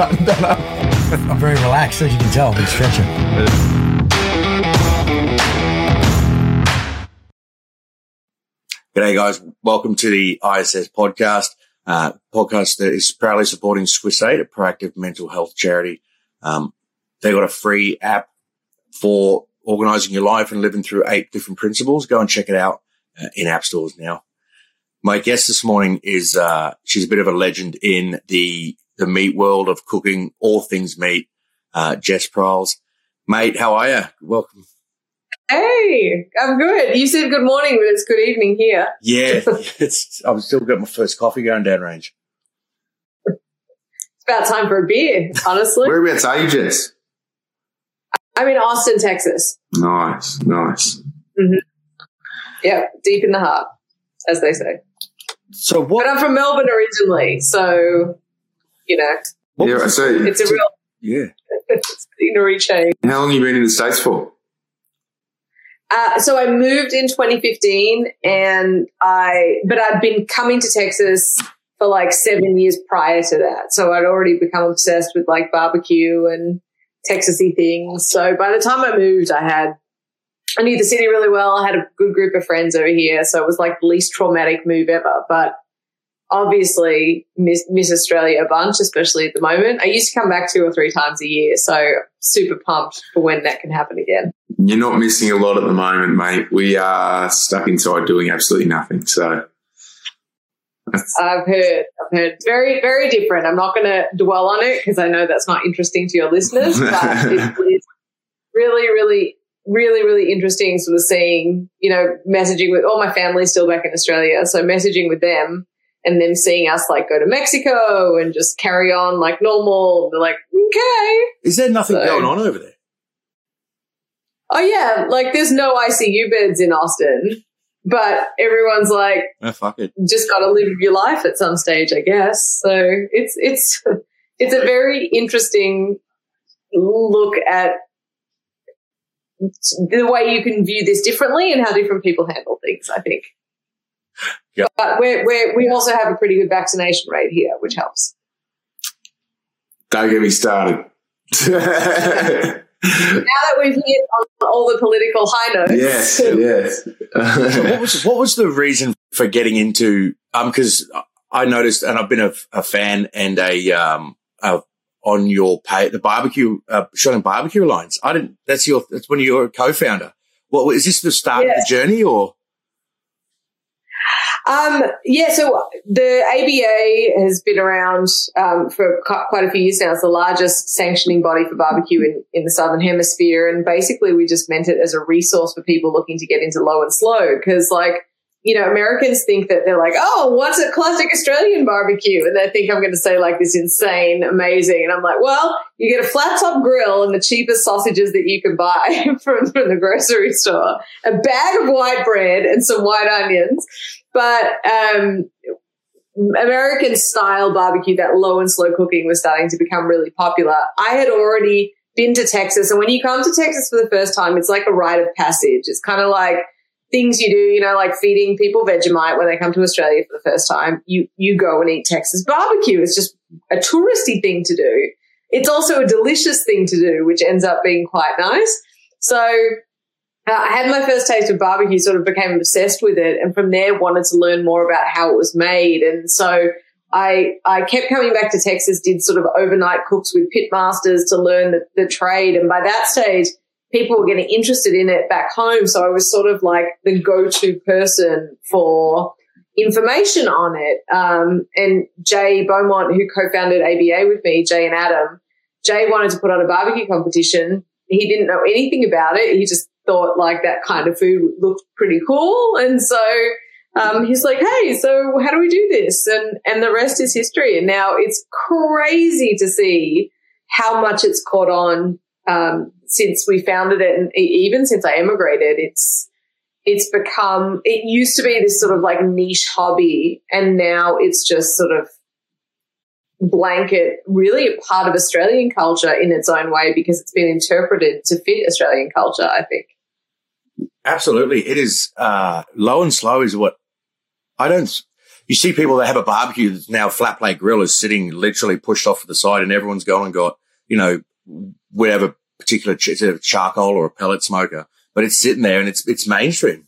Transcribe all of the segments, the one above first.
button up. I'm very relaxed, as you can tell. I've been stretching. G'day, guys. Welcome to the ISS podcast, uh, podcast that is proudly supporting Swiss8, a proactive mental health charity. Um, they got a free app for organizing your life and living through eight different principles. Go and check it out uh, in app stores now. My guest this morning is, uh, she's a bit of a legend in the, the meat world of cooking all things meat. Uh, Jess Pryles. Mate, how are you? Welcome. Hey, I'm good. You said good morning, but it's good evening here. Yeah, it's, I'm still got my first coffee going down range. It's about time for a beer, honestly. Whereabouts are you, Jess? I'm in Austin, Texas. Nice, nice. Yeah, deep in the heart, as they say. So what? But I'm from Melbourne originally, so you know, yeah, was so it's a real yeah. scenery change. how long have you been in the States for? Uh, so I moved in 2015, and I but I'd been coming to Texas for like seven years prior to that. So I'd already become obsessed with like barbecue and Texasy things. So by the time I moved, I had I knew the city really well. I had a good group of friends over here, so it was like the least traumatic move ever. But obviously, miss, miss Australia a bunch, especially at the moment. I used to come back two or three times a year, so super pumped for when that can happen again. You're not missing a lot at the moment, mate. We are stuck inside doing absolutely nothing. So that's, I've heard, I've heard, very, very different. I'm not going to dwell on it because I know that's not interesting to your listeners, but it is really, really, really, really interesting. Sort of seeing, you know, messaging with all my family still back in Australia, so messaging with them and then seeing us like go to Mexico and just carry on like normal. They're like, okay, Is there nothing So- going on over there? oh yeah, like there's no ICU beds in Austin, but everyone's like, Oh, fuck it. just got to live your life at some stage, I guess. So it's it's it's a very interesting look at the way you can view this differently and how different people handle things. I think. Yeah. But we're, we're, we also have a pretty good vaccination rate here, which helps. don't get me started. Now that we've hit on all the political high notes, yes, yes. So what was what was the reason for getting into? Um, because I noticed, and I've been a, a fan and a um a, on your pay the barbecue uh, Australian Barbecue Alliance. I didn't. That's your. That's when you're a co-founder. What is this the start of the journey or? Um, yeah, so the ABA has been around um, for quite a few years now. It's the largest sanctioning body for barbecue in, in the Southern Hemisphere. And basically, we just meant it as a resource for people looking to get into low and slow. Because, like, you know, Americans think that they're like, oh, what's a classic Australian barbecue? And they think I'm going to say like this insane, amazing. And I'm like, well, you get a flat top grill and the cheapest sausages that you can buy from, from the grocery store, a bag of white bread and some white onions. But um, American style barbecue, that low and slow cooking was starting to become really popular. I had already been to Texas. And when you come to Texas for the first time, it's like a rite of passage. It's kind of like things you do, you know, like feeding people Vegemite when they come to Australia for the first time. You, you go and eat Texas barbecue. It's just a touristy thing to do. It's also a delicious thing to do, which ends up being quite nice. So I had my first taste of barbecue, sort of became obsessed with it, and from there wanted to learn more about how it was made. And so I I kept coming back to Texas, did sort of overnight cooks with pitmasters to learn the, the trade. And by that stage, people were getting interested in it back home. So I was sort of like the go-to person for information on it. Um, and Jay Beaumont, who co-founded ABA with me, Jay and Adam, Jay wanted to put on a barbecue competition. He didn't know anything about it. He just thought like that kind of food looked pretty cool. And so um, he's like, hey, so how do we do this? And, and the rest is history. And now it's crazy to see how much it's caught on um, since we founded it and even since I emigrated. It's, it's become, it used to be this sort of like niche hobby and now it's just sort of blanket, really a part of Australian culture in its own way because it's been interpreted to fit Australian culture, I think. Absolutely. It is uh, low and slow is what I don't. you see people that have a barbecue that's now flat plate grill is sitting literally pushed off to the side and everyone's gone and got, you know, whatever particular ch- it's a charcoal or a pellet smoker, but it's sitting there and it's, it's mainstream.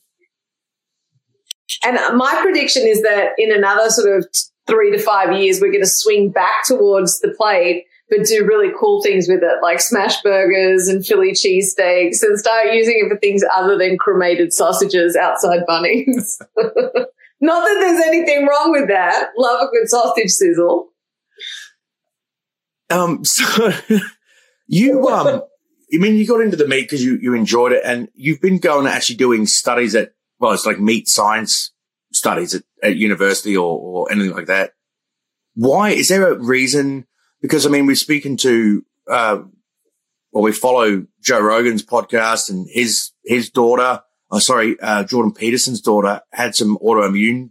And my prediction is that in another sort of three to five years, we're going to swing back towards the plate, but do really cool things with it, like smash burgers and Philly cheesesteaks and start using it for things other than cremated sausages outside Bunnings. Not that there's anything wrong with that. Love a good sausage sizzle. Um, so you, um, I mean, you got into the meat because you, you enjoyed it and you've been going to actually doing studies at, well, it's like meat science studies at, at university or, or anything like that. Why is there a reason? Because I mean, we're speaking to, uh, well, we follow Joe Rogan's podcast and his, his daughter oh, sorry, uh, Jordan Peterson's daughter had some autoimmune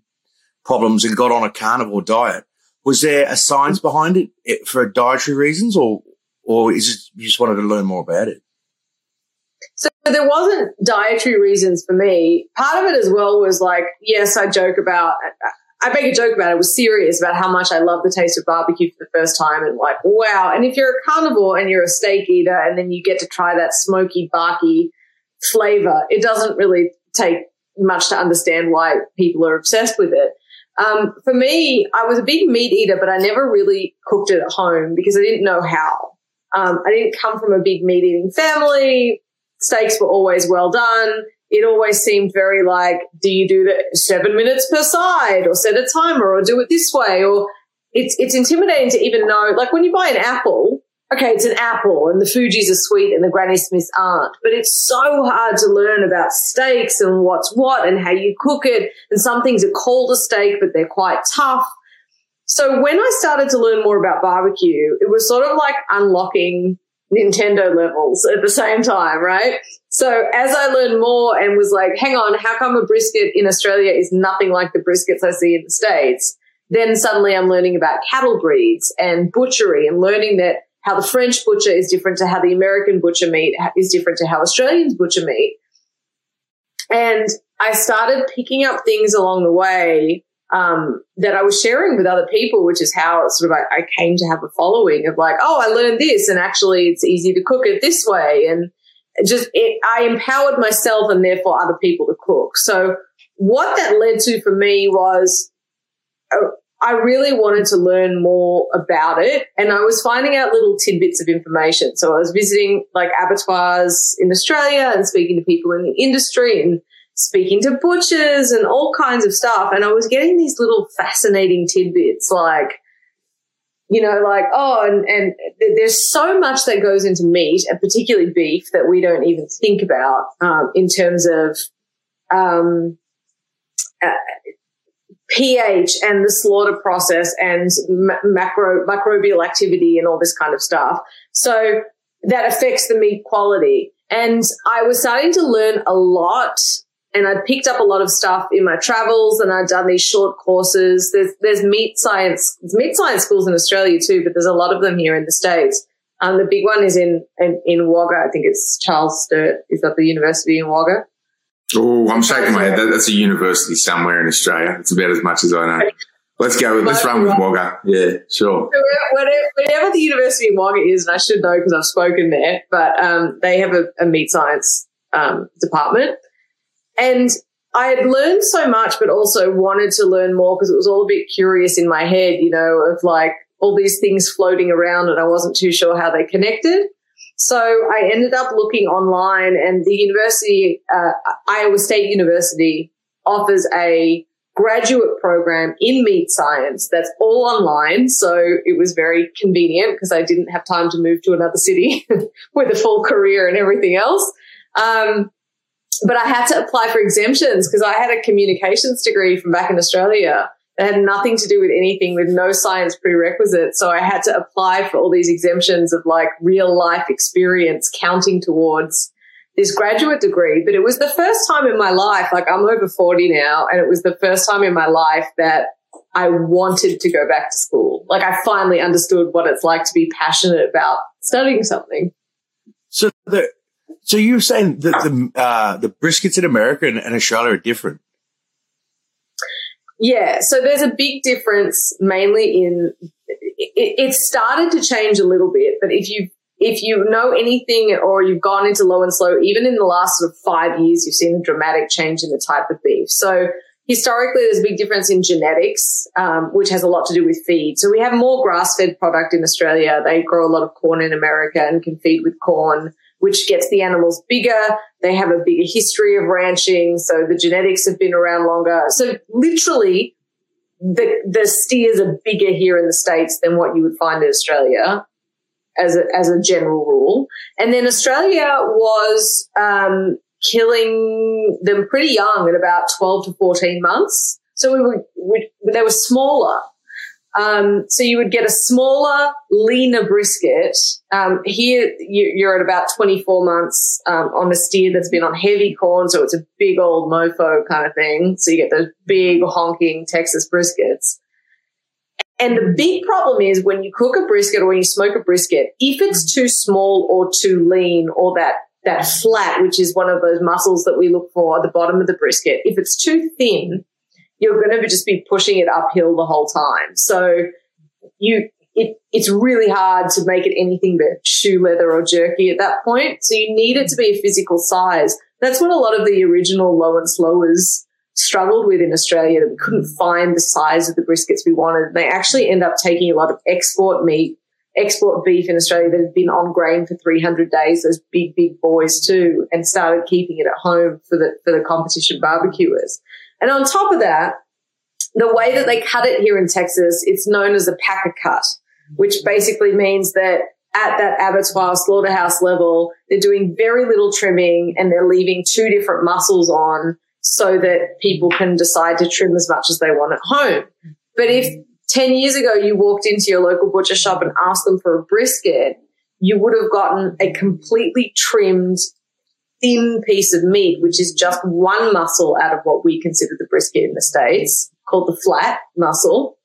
problems and got on a carnivore diet. Was there a science behind it, it for dietary reasons or, or is it you just wanted to learn more about it? So there wasn't dietary reasons for me. Part of it as well was like, yes, I joke about, I make a joke about it. I was serious about how much I love the taste of barbecue for the first time and like, wow. And if you're a carnivore and you're a steak eater and then you get to try that smoky, barky flavor. It doesn't really take much to understand why people are obsessed with it. Um, for me, I was a big meat eater, but I never really cooked it at home because I didn't know how. Um, I didn't come from a big meat eating family. Steaks were always well done. It always seemed very like, do you do the seven minutes per side or set a timer or do it this way? Or it's, it's intimidating to even know, like when you buy an apple, okay, it's an apple and the Fuji's are sweet and the Granny Smiths aren't. But it's so hard to learn about steaks and what's what and how you cook it. And some things are called a steak, but they're quite tough. So when I started to learn more about barbecue, it was sort of like unlocking Nintendo levels at the same time, right? So as I learned more and was like, hang on, how come a brisket in Australia is nothing like the briskets I see in the States? Then suddenly I'm learning about cattle breeds and butchery and learning that how the French butcher is different to how the American butcher meat is different to how Australians butcher meat. And I started picking up things along the way um, that I was sharing with other people, which is how sort of I, I, came to have a following of like, oh, I learned this, and actually it's easy to cook it this way, and just it, I empowered myself and therefore other people to cook. So what that led to for me was uh, I really wanted to learn more about it and I was finding out little tidbits of information. So I was visiting like abattoirs in Australia and speaking to people in the industry and speaking to butchers and all kinds of stuff. And I was getting these little fascinating tidbits like, you know, like, oh, and, and there's so much that goes into meat and particularly beef that we don't even think about um, in terms of um, uh, pH and the slaughter process and macro microbial activity and all this kind of stuff. So that affects the meat quality. And I was starting to learn a lot and I'd picked up a lot of stuff in my travels and I'd done these short courses. There's, there's meat science, there's meat science schools in Australia too, but there's a lot of them here in the States. Um, the big one is in, in, in Wagga. I think it's Charles Sturt is that the university in Wagga. Oh, I'm shaking my head. That's a university somewhere in Australia. It's about as much as I know. Let's go. Let's run with Wagga. Yeah, sure. Whenever the University of Wagga is, and I should know because I've spoken there, but um, they have a, a meat science um, department. And I had learned so much, but also wanted to learn more because it was all a bit curious in my head, you know, of like all these things floating around and I wasn't too sure how they connected. So I ended up looking online, and the university, uh, Iowa State University, offers a graduate program in meat science that's all online. So it was very convenient because I didn't have time to move to another city with a full career and everything else. Um, but I had to apply for exemptions because I had a communications degree from back in Australia it had nothing to do with anything with no science prerequisites. So I had to apply for all these exemptions of like real life experience counting towards this graduate degree. But it was the first time in my life, like I'm over 40 now, and it was the first time in my life that I wanted to go back to school. Like I finally understood what it's like to be passionate about studying something. So the, so you're saying that the, uh, the briskets in America and, and Australia are different? Yeah, so there's a big difference mainly in it, it started to change a little bit, but if you if you know anything or you've gone into low and slow, even in the last sort of five years, you've seen a dramatic change in the type of beef. So historically, there's a big difference in genetics, um, which has a lot to do with feed. So we have more grass-fed product in Australia. They grow a lot of corn in America and can feed with corn, which gets the animals bigger. They have a bigger history of ranching, so the genetics have been around longer. So literally, the the steers are bigger here in the states than what you would find in Australia as a, as a general rule. And then Australia was um, killing them pretty young at about 12 to 14 months. So we were, we, they were smaller. Um, so you would get a smaller, leaner brisket. Um, here you, are at about 24 months um, on a steer that's been on heavy corn, so it's a big old mofo kind of thing. So you get those big honking Texas briskets. And the big problem is when you cook a brisket or when you smoke a brisket, if it's too small or too lean or that that flat, which is one of those muscles that we look for at the bottom of the brisket, if it's too thin, you're going to just be pushing it uphill the whole time. So you, it, it's really hard to make it anything but shoe leather or jerky at that point. So you need it to be a physical size. That's what a lot of the original low and slowers struggled with in Australia that we couldn't find the size of the briskets we wanted. They actually end up taking a lot of export meat, export beef in Australia that had been on grain for 300 days, those big, big boys too, and started keeping it at home for the, for the competition barbecuers. And on top of that, the way that they cut it here in Texas, it's known as a packer cut, which basically means that at that abattoir slaughterhouse level, they're doing very little trimming and they're leaving two different muscles on so that people can decide to trim as much as they want at home. But if 10 years ago you walked into your local butcher shop and asked them for a brisket, you would have gotten a completely trimmed thin piece of meat, which is just one muscle out of what we consider the brisket in the States, called the flat muscle.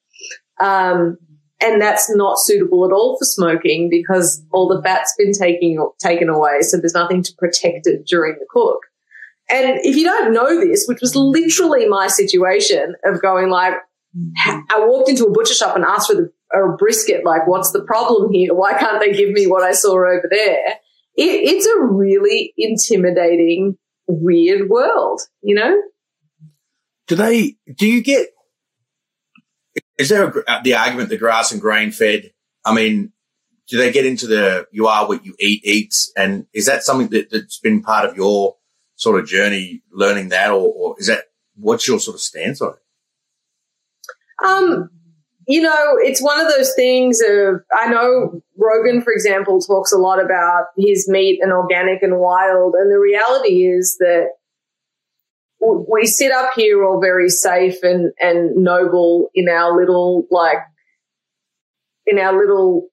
Um, and that's not suitable at all for smoking because all the fat's been taking, taken away. So there's nothing to protect it during the cook. And if you don't know this, which was literally my situation of going like, I walked into a butcher shop and asked for the, a brisket, like, what's the problem here? Why can't they give me what I saw over there? It, it's a really intimidating, weird world, you know? Do they, do you get, is there a, the argument the grass and grain fed? I mean, do they get into the you are what you eat eats? And is that something that, that's been part of your sort of journey learning that, or, or is that what's your sort of stance on it? Um, you know, it's one of those things of, I know Rogan, for example, talks a lot about his meat and organic and wild. And the reality is that we sit up here all very safe and, and noble in our little, like, in our little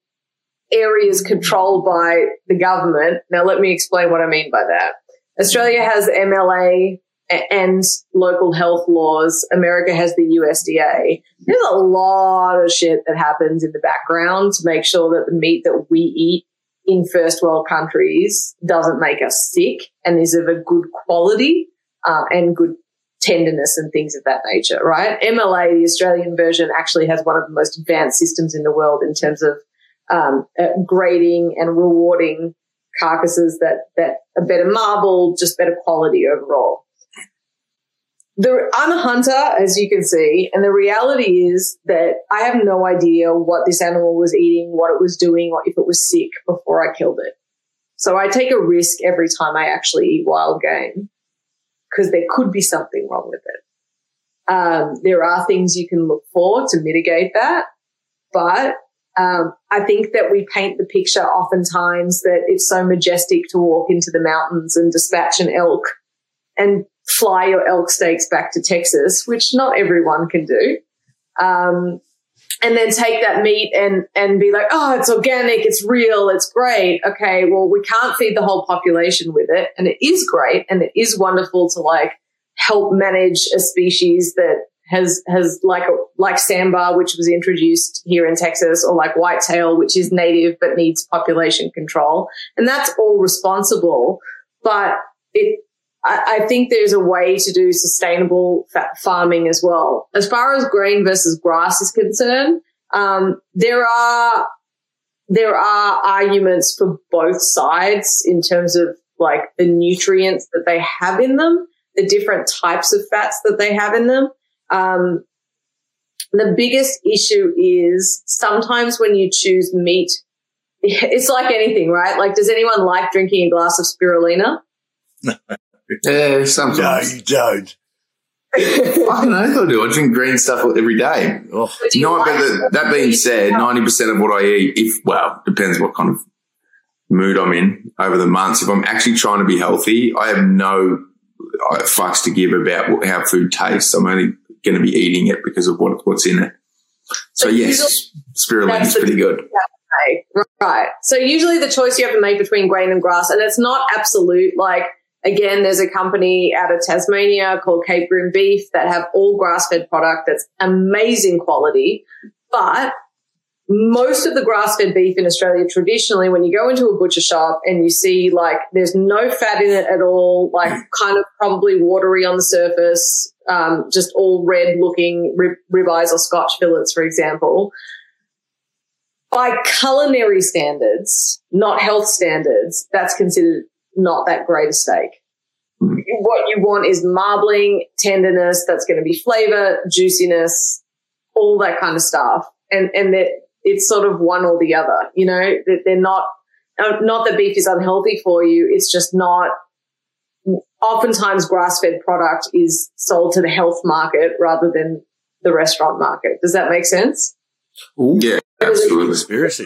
areas controlled by the government. Now, let me explain what I mean by that. Australia has MLA and local health laws. America has the USDA. There's a lot of shit that happens in the background to make sure that the meat that we eat in first world countries doesn't make us sick and is of a good quality uh, and good tenderness and things of that nature, right? MLA, the Australian version, actually has one of the most advanced systems in the world in terms of um, uh, grading and rewarding carcasses that, that are better marbled, just better quality overall. The, I'm a hunter, as you can see, and the reality is that I have no idea what this animal was eating, what it was doing, or if it was sick before I killed it. So I take a risk every time I actually eat wild game because there could be something wrong with it. Um, there are things you can look for to mitigate that, but um, I think that we paint the picture oftentimes that it's so majestic to walk into the mountains and dispatch an elk and fly your elk steaks back to Texas, which not everyone can do. Um, and then take that meat and, and be like, oh, it's organic, it's real, it's great. Okay, well, we can't feed the whole population with it. And it is great and it is wonderful to like help manage a species that has has like like sambar, which was introduced here in Texas, or like whitetail, which is native but needs population control, and that's all responsible. But it, I, think there's a way to do sustainable farming as well. As far as grain versus grass is concerned, um, there are there are arguments for both sides in terms of like the nutrients that they have in them, the different types of fats that they have in them. Um, the biggest issue is sometimes when you choose meat, it's like anything, right? Like, does anyone like drinking a glass of spirulina? yeah, sometimes. No, you don't. I don't know. I do. I drink green stuff every day. Oh. No, like but the, that being said, ninety percent of what I eat, if well, depends what kind of mood I'm in over the months. If I'm actually trying to be healthy, I have no uh, fucks to give about how food tastes. I'm only going to be eating it because of what what's in it. So, yes, spirulina is pretty good. Right. So usually the choice you have to make between grain and grass, and it's not absolute. Like again, there's a company out of Tasmania called Cape Grim Beef that have all grass fed product that's amazing quality, but most of the grass fed beef in Australia traditionally, when you go into a butcher shop and you see like there's no fat in it at all, like kind of probably watery on the surface, um, just all red looking rib- ribeyes or scotch fillets, for example. By culinary standards, not health standards, that's considered not that great a steak. What you want is marbling, tenderness, that's going to be flavor, juiciness, all that kind of stuff. And, and that it's sort of one or the other, you know, that they're not, uh, not that beef is unhealthy for you. It's just not oftentimes grass fed product is sold to the health market rather than the restaurant market. Does that make sense? Ooh, yeah, absolutely. Conspiracy.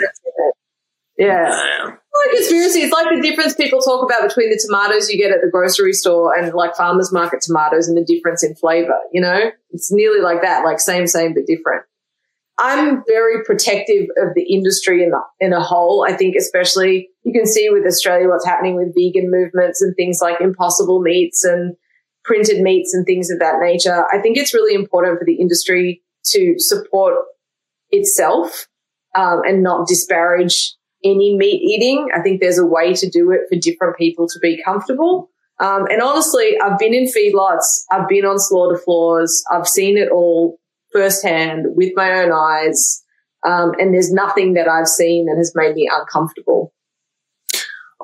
Yeah. Like conspiracy. It's like the difference people talk about between the tomatoes you get at the grocery store and like farmers market tomatoes and the difference in flavor, you know? It's nearly like that, like same, same, but different. I'm very protective of the industry in the, in a whole. I think especially you can see with Australia what's happening with vegan movements and things like impossible meats and printed meats and things of that nature. I think it's really important for the industry to support itself um, and not disparage any meat eating. I think there's a way to do it for different people to be comfortable. Um, and honestly, I've been in feedlots, I've been on slaughter floors, I've seen it all firsthand with my own eyes. Um, and there's nothing that I've seen that has made me uncomfortable.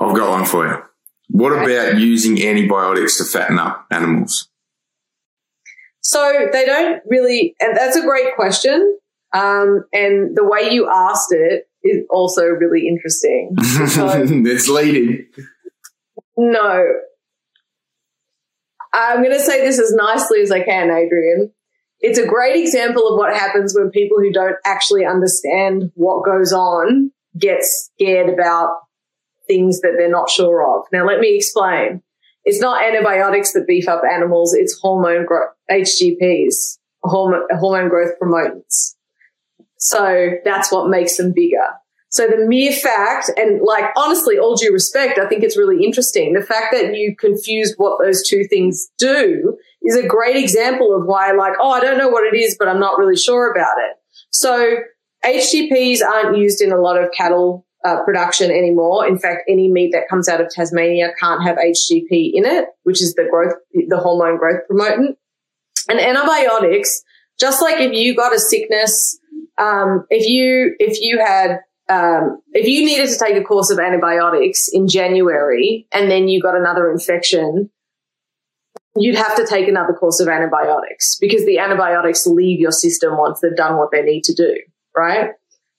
I've got one for you. What about using antibiotics to fatten up animals? So they don't really, and that's a great question. Um, and the way you asked it is also really interesting. it's leading. No. I'm going to say this as nicely as I can, Adrian it's a great example of what happens when people who don't actually understand what goes on get scared about things that they're not sure of. Now, let me explain. It's not antibiotics that beef up animals. It's hormone growth, HGPs, hormone, hormone growth promotants. So that's what makes them bigger. So the mere fact, and like honestly, all due respect, I think it's really interesting. The fact that you confused what those two things do is a great example of why, like, oh, I don't know what it is, but I'm not really sure about it. So HGPs aren't used in a lot of cattle uh, production anymore. In fact, any meat that comes out of Tasmania can't have HGP in it, which is the growth, the hormone growth promotant. And antibiotics, just like if you got a sickness, um, if you if you had um, if you needed to take a course of antibiotics in January and then you got another infection, you'd have to take another course of antibiotics because the antibiotics leave your system once they've done what they need to do, right?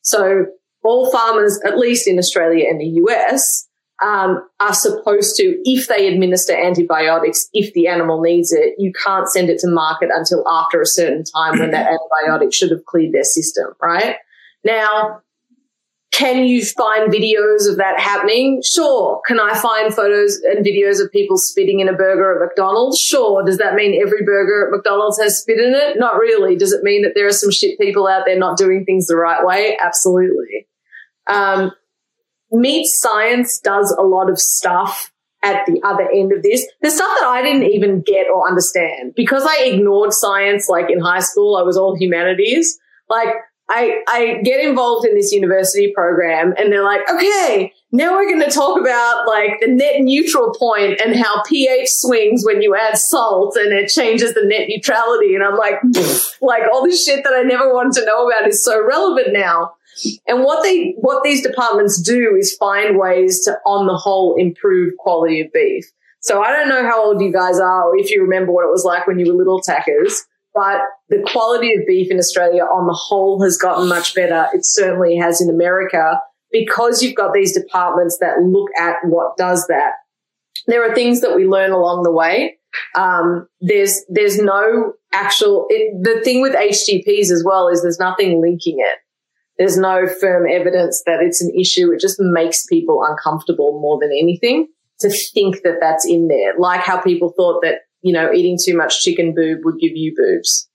So all farmers, at least in Australia and the US, um, are supposed to, if they administer antibiotics, if the animal needs it, you can't send it to market until after a certain time when that antibiotic should have cleared their system, right? Now, can you find videos of that happening? Sure. Can I find photos and videos of people spitting in a burger at McDonald's? Sure. Does that mean every burger at McDonald's has spit in it? Not really. Does it mean that there are some shit people out there not doing things the right way? Absolutely. Um, meat science does a lot of stuff at the other end of this. There's stuff that I didn't even get or understand because I ignored science like in high school. I was all humanities. Like I, I get involved in this university program and they're like, okay, now we're going to talk about like the net neutral point and how pH swings when you add salt and it changes the net neutrality. And I'm like, like all this shit that I never wanted to know about is so relevant now. And what they, what these departments do is find ways to, on the whole, improve quality of beef. So I don't know how old you guys are or if you remember what it was like when you were little tackers but the quality of beef in Australia on the whole has gotten much better. It certainly has in America because you've got these departments that look at what does that. There are things that we learn along the way. Um, there's there's no actual it, the thing with HGPs as well is there's nothing linking it. There's no firm evidence that it's an issue. It just makes people uncomfortable more than anything to think that that's in there. Like how people thought that you know, eating too much chicken boob would give you boobs.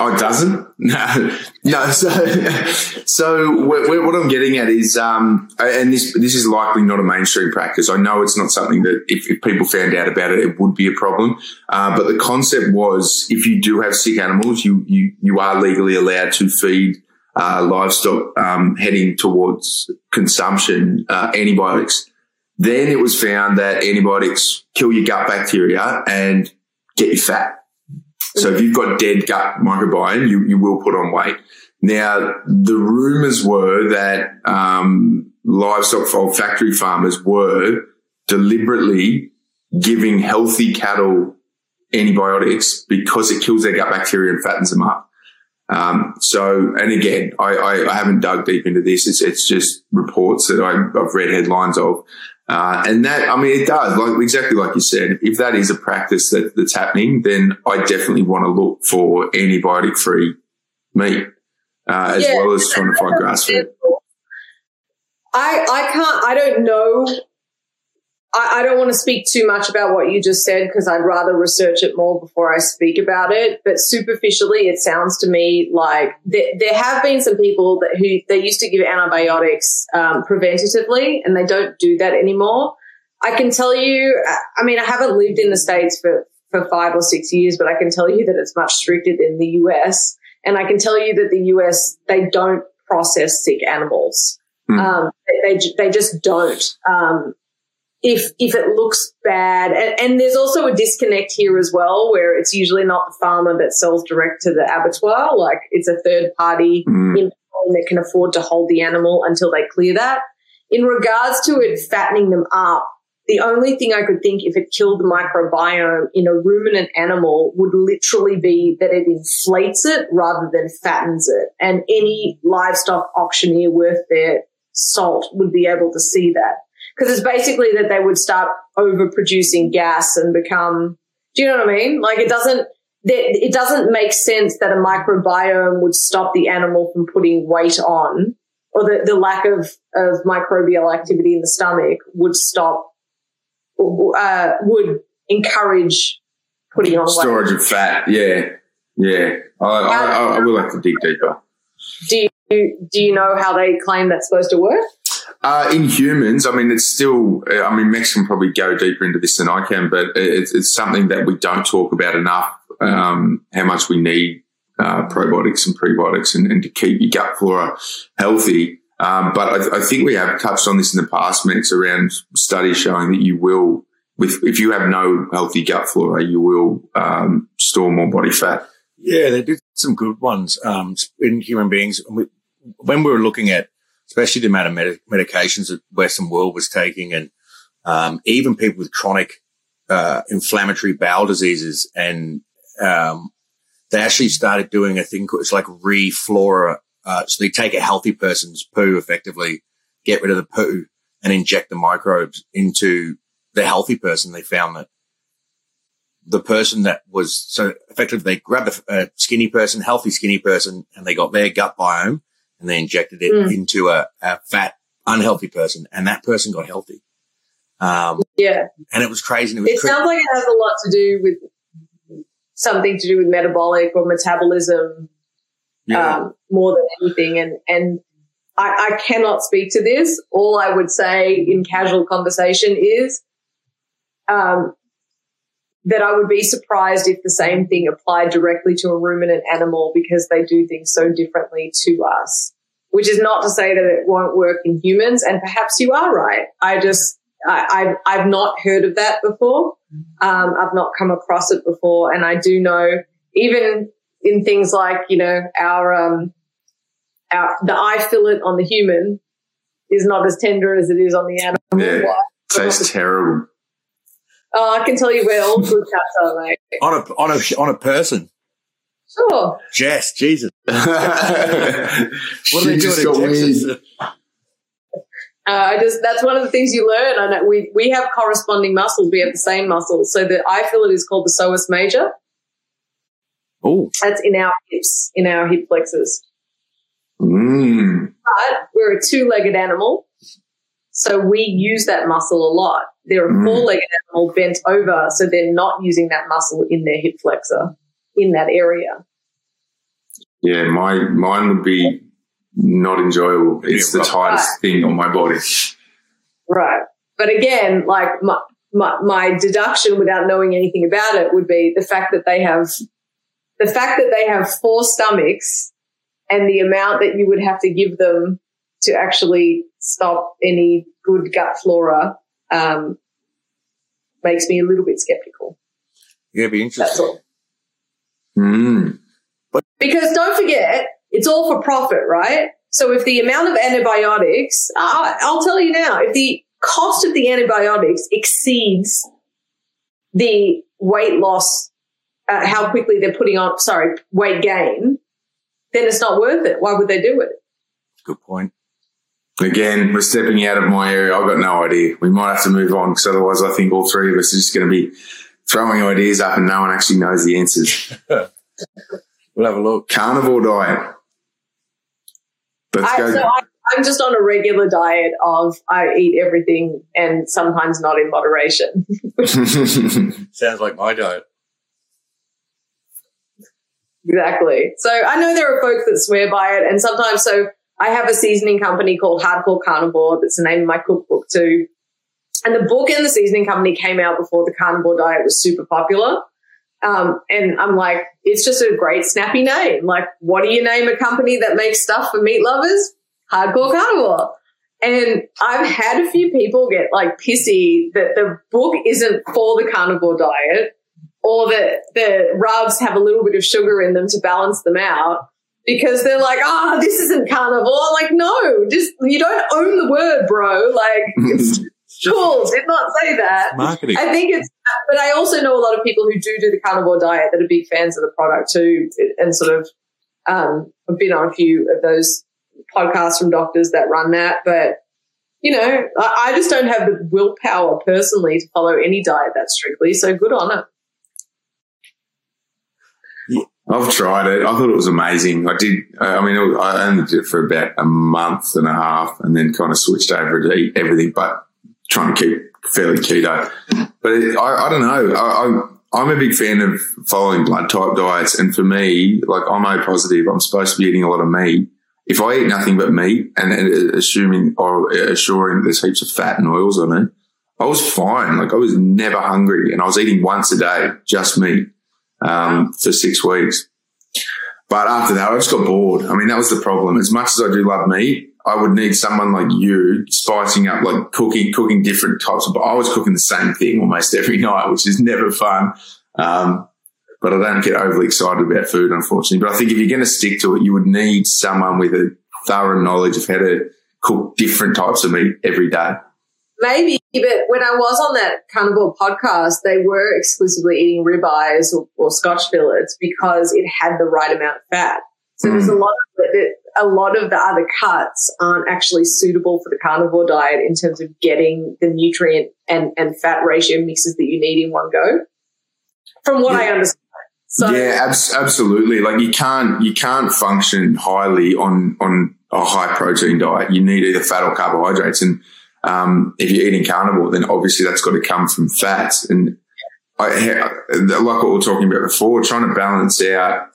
Oh, it doesn't? No, no. So, so what I'm getting at is, um, and this this is likely not a mainstream practice. I know it's not something that if, if people found out about it, it would be a problem. Uh, but the concept was, if you do have sick animals, you you you are legally allowed to feed uh, livestock um, heading towards consumption uh, antibiotics. Then it was found that antibiotics kill your gut bacteria and get you fat. So if you've got dead gut microbiome, you, you will put on weight. Now, the rumors were that um, livestock factory farmers were deliberately giving healthy cattle antibiotics because it kills their gut bacteria and fattens them up. Um, so, and again, I, I, I, haven't dug deep into this. It's, it's just reports that I, have read headlines of. Uh, and that, I mean, it does, like exactly like you said. If that is a practice that, that's happening, then I definitely want to look for antibiotic free meat, uh, as yeah. well as trying to find grass fed. I, I can't, I don't know I, I don't want to speak too much about what you just said because I'd rather research it more before I speak about it. But superficially, it sounds to me like there, there have been some people that who they used to give antibiotics um, preventatively, and they don't do that anymore. I can tell you, I mean, I haven't lived in the states for for five or six years, but I can tell you that it's much stricter than the US, and I can tell you that the US they don't process sick animals. Mm. Um, they, they, they just don't. Um, if if it looks bad and, and, there's also a disconnect here as well where it's usually not the farmer that sells direct to the abattoir like it's a third party mm. that can afford to hold the animal until they clear that in regards to it fattening them up the only thing I could think if it killed the microbiome in a ruminant animal would literally be that it inflates it rather than fattens it. And any livestock auctioneer worth their salt would be able to see that because it's basically that they would start overproducing gas and become. Do you know what I mean? Like it doesn't. It doesn't make sense that a microbiome would stop the animal from putting weight on, or the, the lack of, of microbial activity in the stomach would stop, uh, would encourage putting on storage weight. of fat. Yeah, yeah. I, I, I, I will have to dig deeper. Do you do you know how they claim that's supposed to work? Uh, in humans, I mean, it's still, I mean, Max can probably go deeper into this than I can, but it's, it's something that we don't talk about enough, um, how much we need uh, probiotics and prebiotics and, and, to keep your gut flora healthy. Um, but I, I, think we have touched on this in the past, Max, around studies showing that you will, with if you have no healthy gut flora, you will um, store more body fat. Yeah, they did some good ones um, in human beings. When we were looking at especially the amount of med- medications that Western world was taking, and um, even people with chronic uh, inflammatory bowel diseases, and um, they actually started doing a thing called it's like reflora. Uh, so they take a healthy person's poo, effectively get rid of the poo, and inject the microbes into the healthy person. They found that the person that was so effectively they grabbed a, a, skinny person, healthy skinny person, and they got their gut biome and they injected it mm. into a, a, fat, unhealthy person, and that person got healthy. Um, yeah, and it was crazy. It, was it sounds like it has a lot to do with something to do with metabolic or metabolism, yeah. um, more than anything. And and I, I cannot speak to this. All I would say in casual conversation is, um, that I would be surprised if the same thing applied directly to a ruminant animal because they do things so differently to us. Which is not to say that it won't work in humans, and perhaps you are right. I just I, I've, I've not heard of that before. Um, I've not come across it before, and I do know even in things like you know our um, our the eye fillet on the human is not as tender as it is on the animal. Yeah, tastes terrible. Oh, I can tell you where all good cats are, mate. On a on a on a person. Sure. Jess, Jesus. what are She they just doing got in Texas? weird. Uh, I just that's one of the things you learn. I know we we have corresponding muscles. We have the same muscles. So the eye fillet is called the psoas major. Oh, That's in our hips, in our hip flexors. Mm. But we're a two-legged animal, so we use that muscle a lot. They're a Mm. four-legged animal bent over, so they're not using that muscle in their hip flexor in that area. Yeah, my mine would be not enjoyable. It's the Yeah, tightest thing on my body. Right. But again, like my, my, my deduction without knowing anything about it would be the fact that they have, the fact that they have four stomachs and the amount that you would have to give them to actually stop any good gut flora, um, makes me a little bit skeptical. yeah, be That's interesting. all. Mm. Because don't forget, it's all for profit, right? So if the amount of antibiotics, uh, I'll tell you now, if the cost of the antibiotics exceeds the weight loss, uh, how quickly they're putting on, sorry, weight gain, then it's not worth it. Why would they do it? Good point. Again, we're stepping out of my area. I've got no idea. We might have to move on because otherwise, I think all three of us are just going to be throwing ideas up and no one actually knows the answers. We'll have a look. Carnivore diet. Let's I, go. so I, I'm just on a regular diet of I eat everything and sometimes not in moderation. Sounds like my diet. Exactly. So I know there are folks that swear by it, and sometimes so I have a seasoning company called Hardcore Carnivore. That's the name of my cookbook too. And the book and the seasoning company came out before the carnivore diet was super popular. Um, and I'm like, it's just a great snappy name. Like, what do you name a company that makes stuff for meat lovers? Hardcore Carnivore. And I've had a few people get like pissy that the book isn't for the carnivore diet or that the rubs have a little bit of sugar in them to balance them out because they're like, ah, this isn't carnivore. Like, no, just you don't own the word, bro. Like, it's cool. Did not say that. Marketing. I think it's, but I also know a lot of people who do do the carnivore diet that are big fans of the product too, and sort of, um, I've been on a few of those podcasts from doctors that run that, but you know, I, I just don't have the willpower personally to follow any diet that strictly. So good on it. I've tried it. I thought it was amazing. I did. Uh, I mean, was- I only did it for about a month and a half, and then kind of switched over to eat everything, but trying to keep fairly keto. But it, I, I don't know. I, I'm a big fan of following blood type diets, and for me, like I'm O positive. I'm supposed to be eating a lot of meat. If I eat nothing but meat, and, and uh, assuming or assuring there's heaps of fat and oils on it, I was fine. Like I was never hungry, and I was eating once a day, just meat um, for six weeks. But after that, I just got bored. I mean, that was the problem. As much as I do love meat, I would need someone like you spicing up, like cooking, cooking different types of. But I was cooking the same thing almost every night, which is never fun. Um, but I don't get overly excited about food, unfortunately. But I think if you're going to stick to it, you would need someone with a thorough knowledge of how to cook different types of meat every day. Maybe, but when I was on that carnivore podcast, they were exclusively eating ribeyes or, or Scotch fillets because it had the right amount of fat. So there's mm. a lot of the, a lot of the other cuts aren't actually suitable for the carnivore diet in terms of getting the nutrient and, and fat ratio mixes that you need in one go. From what I understand. So yeah, abs- absolutely. Like you can't you can't function highly on on a high protein diet. You need either fat or carbohydrates, and um, if you're eating carnivore, then obviously that's got to come from fats. And I, like what we were talking about before, trying to balance out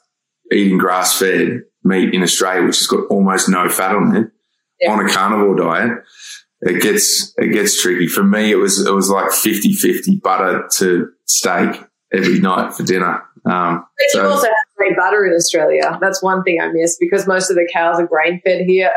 eating grass fed meat in Australia, which has got almost no fat on it, Yeah. on a carnivore diet. It gets it gets tricky. For me, it was it was like 50-50 butter to steak every night for dinner. Um, but so, you also have great butter in Australia. That's one thing I miss because most of the cows are grain fed here.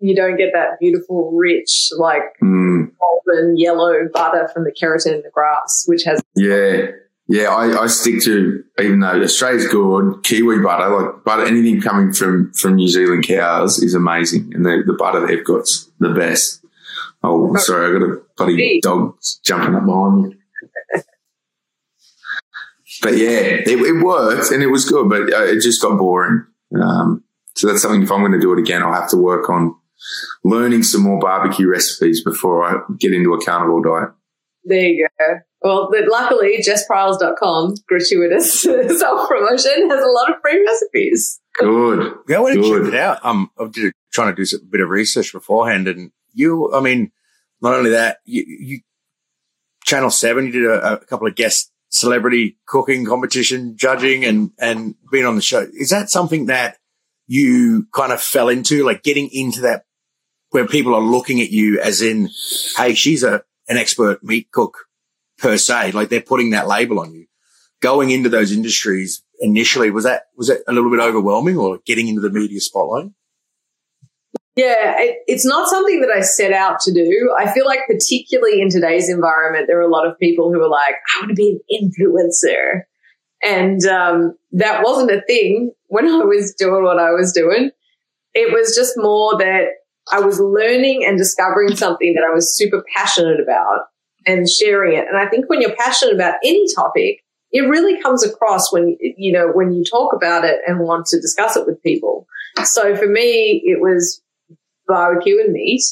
You don't get that beautiful, rich, like mm. golden yellow butter from the carotene in the grass, which has yeah. Yeah, I, I stick to even though Australia's good, Kiwi butter, like butter, anything coming from from New Zealand cows is amazing, and the, the butter they've got's the best. Oh, sorry, I got a bloody dog jumping up behind me. but yeah, it, it, worked and it was good, but uh, it just got boring. Um, so that's something. If I'm going to do it again, I'll have to work on learning some more barbecue recipes before I get into a carnivore diet. There you go. Well, luckily, jesspryles.com, gratuitous self promotion, has a lot of free recipes. Good. Yeah, I want to check it out. Um, I was trying to do a bit of research beforehand, and you, I mean, not only that, you, you Channel Seven, you did a, a, couple of guest celebrity cooking competition judging, and and being on the show. Is that something that you kind of fell into, like getting into that, where people are looking at you as in, hey, she's a an expert meat cook per se, like they're putting that label on you. Going into those industries initially, was that was that a little bit overwhelming, or getting into the media spotlight? Yeah, it, it's not something that I set out to do. I feel like, particularly in today's environment, there are a lot of people who are like, I want to be an influencer. And um, that wasn't a thing when I was doing what I was doing. It was just more that I was learning and discovering something that I was super passionate about and sharing it. And I think when you're passionate about any topic, it really comes across when, you know, when you talk about it and want to discuss it with people. So for me, it was barbecue and meat.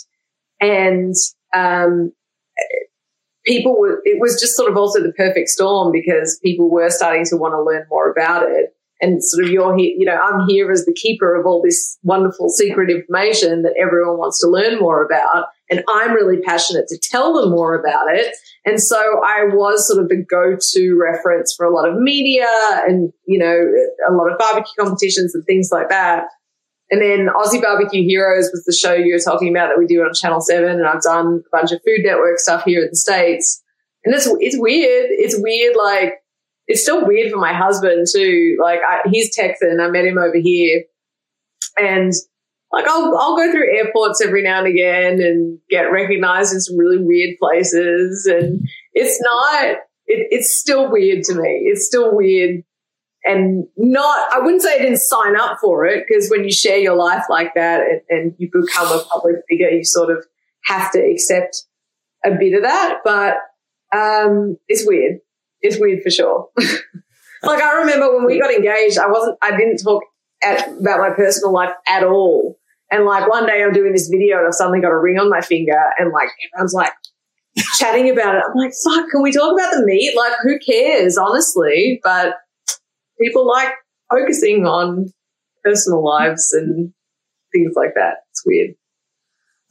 And um, people were, it was just sort of also the perfect storm because people were starting to want to learn more about it. And sort of you're here, you know, I'm here as the keeper of all this wonderful secret information that everyone wants to learn more about. And I'm really passionate to tell them more about it. And so I was sort of the go-to reference for a lot of media and, you know, a lot of barbecue competitions and things like that. And then Aussie Barbecue Heroes was the show you were talking about that we do on Channel 7. And I've done a bunch of Food Network stuff here in the States. And it's, it's weird. It's weird. Like, it's still weird for my husband too. Like, I, he's Texan. I met him over here. And like, I'll, I'll go through airports every now and again and get recognized in some really weird places. And it's not, it, it's still weird to me. It's still weird and not, I wouldn't say I didn't sign up for it because when you share your life like that and, and, you become a public figure, you sort of have to accept a bit of that. But um, it's weird. It's weird for sure. like I remember when we got engaged, I wasn't, I didn't talk at, about my personal life at all. And like one day I'm doing this video and I've suddenly got a ring on my finger and like everyone's like chatting about it. I'm like, fuck, can we talk about the meat? Like who cares, honestly? But people like focusing on personal lives and things like that. It's weird.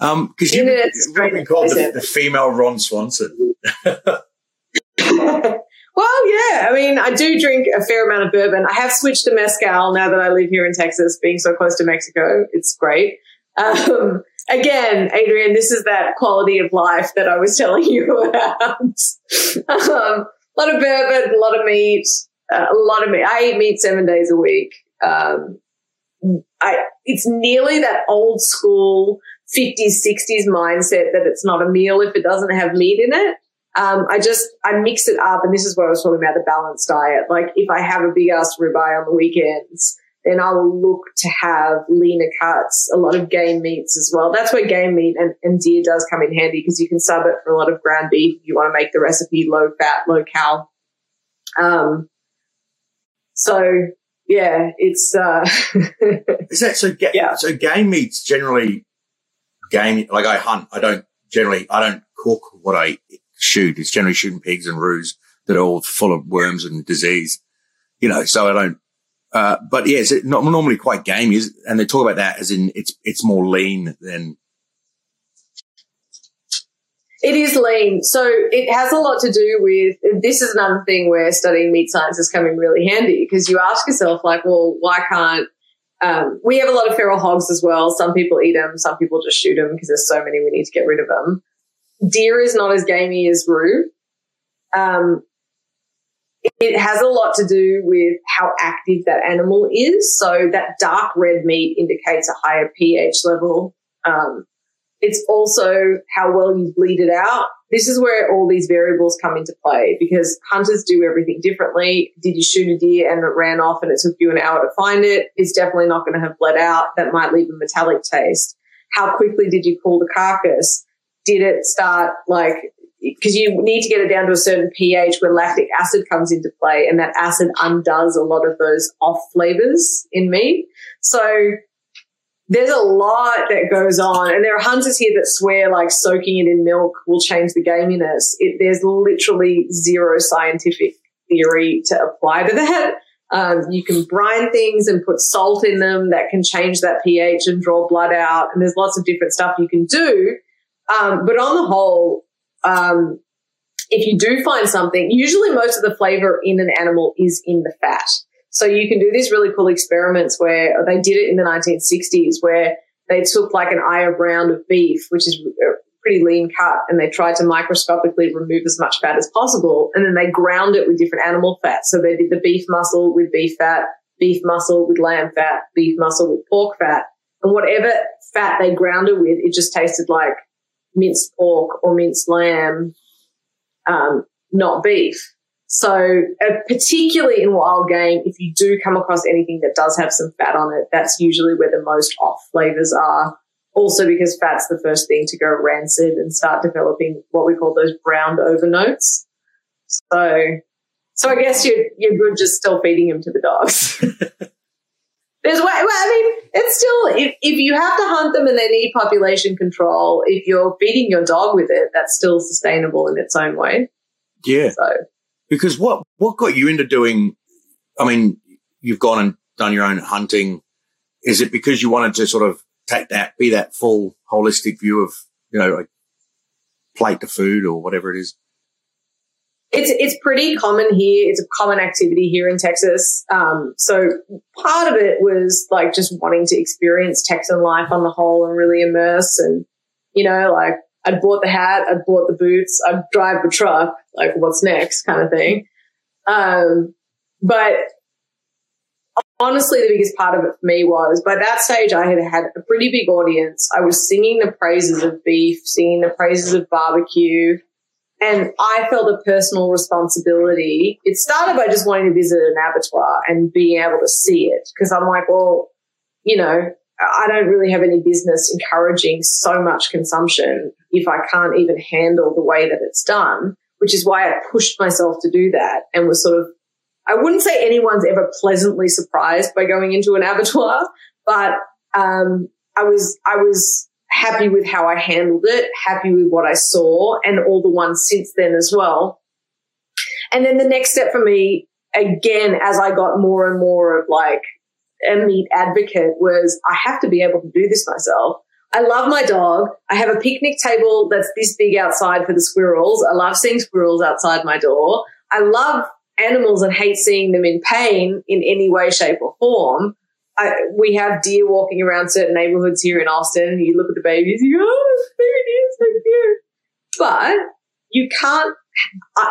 Um, because you, you've been called the, the, female Ron Swanson. well, yeah. I mean, I do drink a fair amount of bourbon. I have switched to mezcal now that I live here in Texas, being so close to Mexico. It's great. Um, again, Adrian, this is that quality of life that I was telling you about. um, a lot of bourbon, a lot of meat, uh, a lot of meat. I eat meat seven days a week. Um, I, it's nearly that old school 50s, 60s mindset that it's not a meal if it doesn't have meat in it. Um, I just, I mix it up. And this is what I was talking about the balanced diet. Like if I have a big ass ribeye on the weekends, then I will look to have leaner cuts, a lot of game meats as well. That's where game meat and, and deer does come in handy because you can sub it for a lot of ground beef. If you want to make the recipe low fat, low cal. Um, so yeah, it's uh Is that so ga- yeah. so game meats generally game like I hunt. I don't generally I don't cook what I shoot. It's generally shooting pigs and roos that are all full of worms and disease. You know, so I don't uh, but yeah, it's not normally quite gamey, and they talk about that as in it's it's more lean than it is lean. So it has a lot to do with this is another thing where studying meat science is coming really handy because you ask yourself, like, well, why can't um, we have a lot of feral hogs as well? Some people eat them, some people just shoot them because there's so many we need to get rid of them. Deer is not as gamey as roo. Um, it has a lot to do with how active that animal is. So that dark red meat indicates a higher pH level. Um, it's also how well you bleed it out. This is where all these variables come into play because hunters do everything differently. Did you shoot a deer and it ran off and it took you an hour to find it? It's definitely not going to have bled out. That might leave a metallic taste. How quickly did you pull the carcass? Did it start like because you need to get it down to a certain pH where lactic acid comes into play and that acid undoes a lot of those off flavors in meat. So there's a lot that goes on and there are hunters here that swear like soaking it in milk will change the gaminess. It, there's literally zero scientific theory to apply to that. Um, you can brine things and put salt in them that can change that pH and draw blood out. And there's lots of different stuff you can do. Um, but on the whole, um, if you do find something, usually most of the flavor in an animal is in the fat. So you can do these really cool experiments where they did it in the 1960s where they took like an eye of round of beef, which is a pretty lean cut, and they tried to microscopically remove as much fat as possible. And then they ground it with different animal fat. So they did the beef muscle with beef fat, beef muscle with lamb fat, beef muscle with pork fat. And whatever fat they ground it with, it just tasted like minced pork or minced lamb, um, not beef. So, uh, particularly in wild game, if you do come across anything that does have some fat on it, that's usually where the most off flavors are. Also, because fat's the first thing to go rancid and start developing what we call those browned over notes. So, so I guess you're you're good just still feeding them to the dogs. There's way, well, I mean, it's still, if, if you have to hunt them and they need population control, if you're feeding your dog with it, that's still sustainable in its own way. Yeah. So, because what, what got you into doing, I mean, you've gone and done your own hunting. Is it because you wanted to sort of take that, be that full holistic view of, you know, like plate to food or whatever it is? It's it's pretty common here. It's a common activity here in Texas. Um, so part of it was like just wanting to experience Texan life on the whole and really immerse. And you know, like I'd bought the hat, I'd bought the boots, I'd drive the truck. Like, what's next, kind of thing. Um, but honestly, the biggest part of it for me was by that stage, I had had a pretty big audience. I was singing the praises of beef, singing the praises of barbecue. And I felt a personal responsibility. It started by just wanting to visit an abattoir and being able to see it. Cause I'm like, well, you know, I don't really have any business encouraging so much consumption if I can't even handle the way that it's done, which is why I pushed myself to do that and was sort of, I wouldn't say anyone's ever pleasantly surprised by going into an abattoir, but, um, I was, I was happy with how I handled it, happy with what I saw, and all the ones since then as well. And then the next step for me, again, as I got more and more of like a meat advocate, was I have to be able to do this myself. I love my dog. I have a picnic table that's this big outside for the squirrels. I love seeing squirrels outside my door. I love animals and hate seeing them in pain in any way, shape, or form. I, we have deer walking around certain neighborhoods here in Austin, you look at the babies, you go, oh, baby deer, so cute. But you can't,